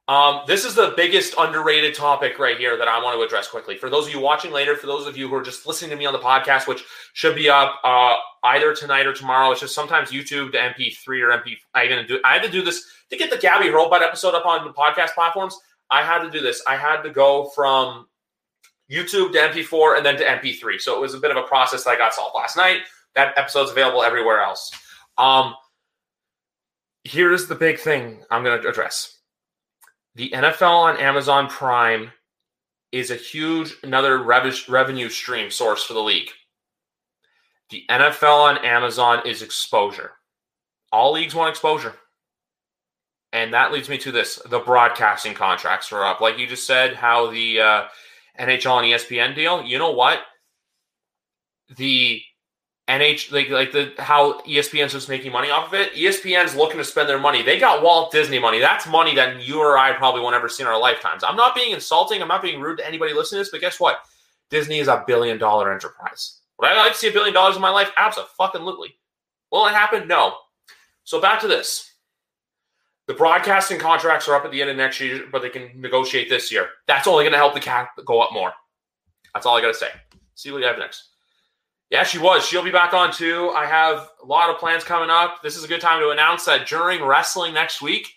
[SPEAKER 1] Um, this is the biggest underrated topic right here that I want to address quickly. For those of you watching later, for those of you who are just listening to me on the podcast, which should be up uh, either tonight or tomorrow, it's just sometimes YouTube to MP3 or MP. I gonna do. I had to do this to get the Gabby Hurlbut episode up on the podcast platforms. I had to do this. I had to go from YouTube to MP4 and then to MP3. So it was a bit of a process that I got solved last night. That episode's available everywhere else. Um, here's the big thing I'm going to address the NFL on Amazon Prime is a huge another rev- revenue stream source for the league. The NFL on Amazon is exposure. All leagues want exposure. And that leads me to this the broadcasting contracts are up. Like you just said, how the uh, NHL and ESPN deal, you know what? The NH like like the how ESPN's just making money off of it. ESPN's looking to spend their money. They got Walt Disney money. That's money that you or I probably won't ever see in our lifetimes. I'm not being insulting. I'm not being rude to anybody listening to this, but guess what? Disney is a billion dollar enterprise. Would I like to see a billion dollars in my life? Absolutely. Will it happen? No. So back to this. The broadcasting contracts are up at the end of next year, but they can negotiate this year. That's only going to help the cap go up more. That's all I got to say. See what you have next. Yeah, she was. She'll be back on too. I have a lot of plans coming up. This is a good time to announce that during wrestling next week,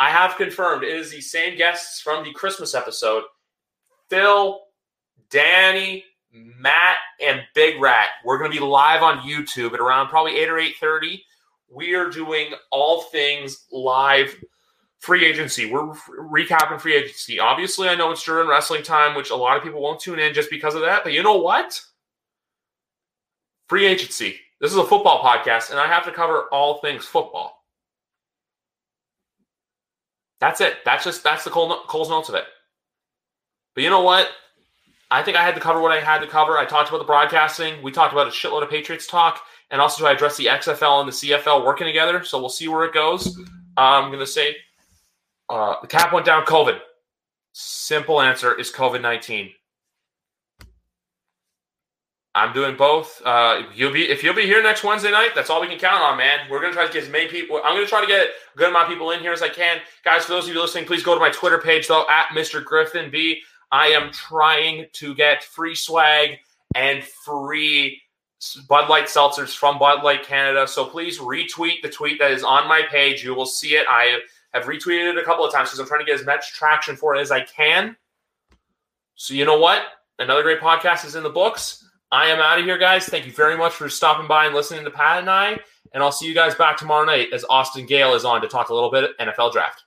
[SPEAKER 1] I have confirmed it is the same guests from the Christmas episode Phil, Danny, Matt, and Big Rat. We're going to be live on YouTube at around probably 8 or 8.30. We are doing all things live free agency. We're recapping free agency. Obviously, I know it's during wrestling time, which a lot of people won't tune in just because of that. But you know what? Free agency. This is a football podcast, and I have to cover all things football. That's it. That's just that's the Cole, Cole's notes of it. But you know what? I think I had to cover what I had to cover. I talked about the broadcasting. We talked about a shitload of Patriots talk, and also to address the XFL and the CFL working together. So we'll see where it goes. I'm to say uh, the cap went down. COVID. Simple answer is COVID nineteen. I'm doing both. Uh, you'll be if you'll be here next Wednesday night. That's all we can count on, man. We're gonna try to get as many people. I'm gonna try to get a good amount of people in here as I can, guys. For those of you listening, please go to my Twitter page though at Mr. Griffin B. I am trying to get free swag and free Bud Light seltzers from Bud Light Canada. So please retweet the tweet that is on my page. You will see it. I have retweeted it a couple of times because I'm trying to get as much traction for it as I can. So you know what? Another great podcast is in the books. I am out of here, guys. Thank you very much for stopping by and listening to Pat and I. And I'll see you guys back tomorrow night as Austin Gayle is on to talk a little bit NFL draft.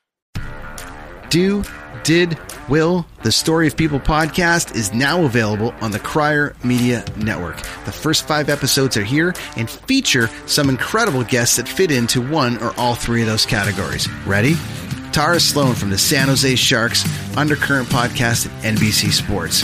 [SPEAKER 3] Do, did, will, the Story of People podcast is now available on the Crier Media Network. The first five episodes are here and feature some incredible guests that fit into one or all three of those categories. Ready? Tara Sloan from the San Jose Sharks Undercurrent podcast at NBC Sports.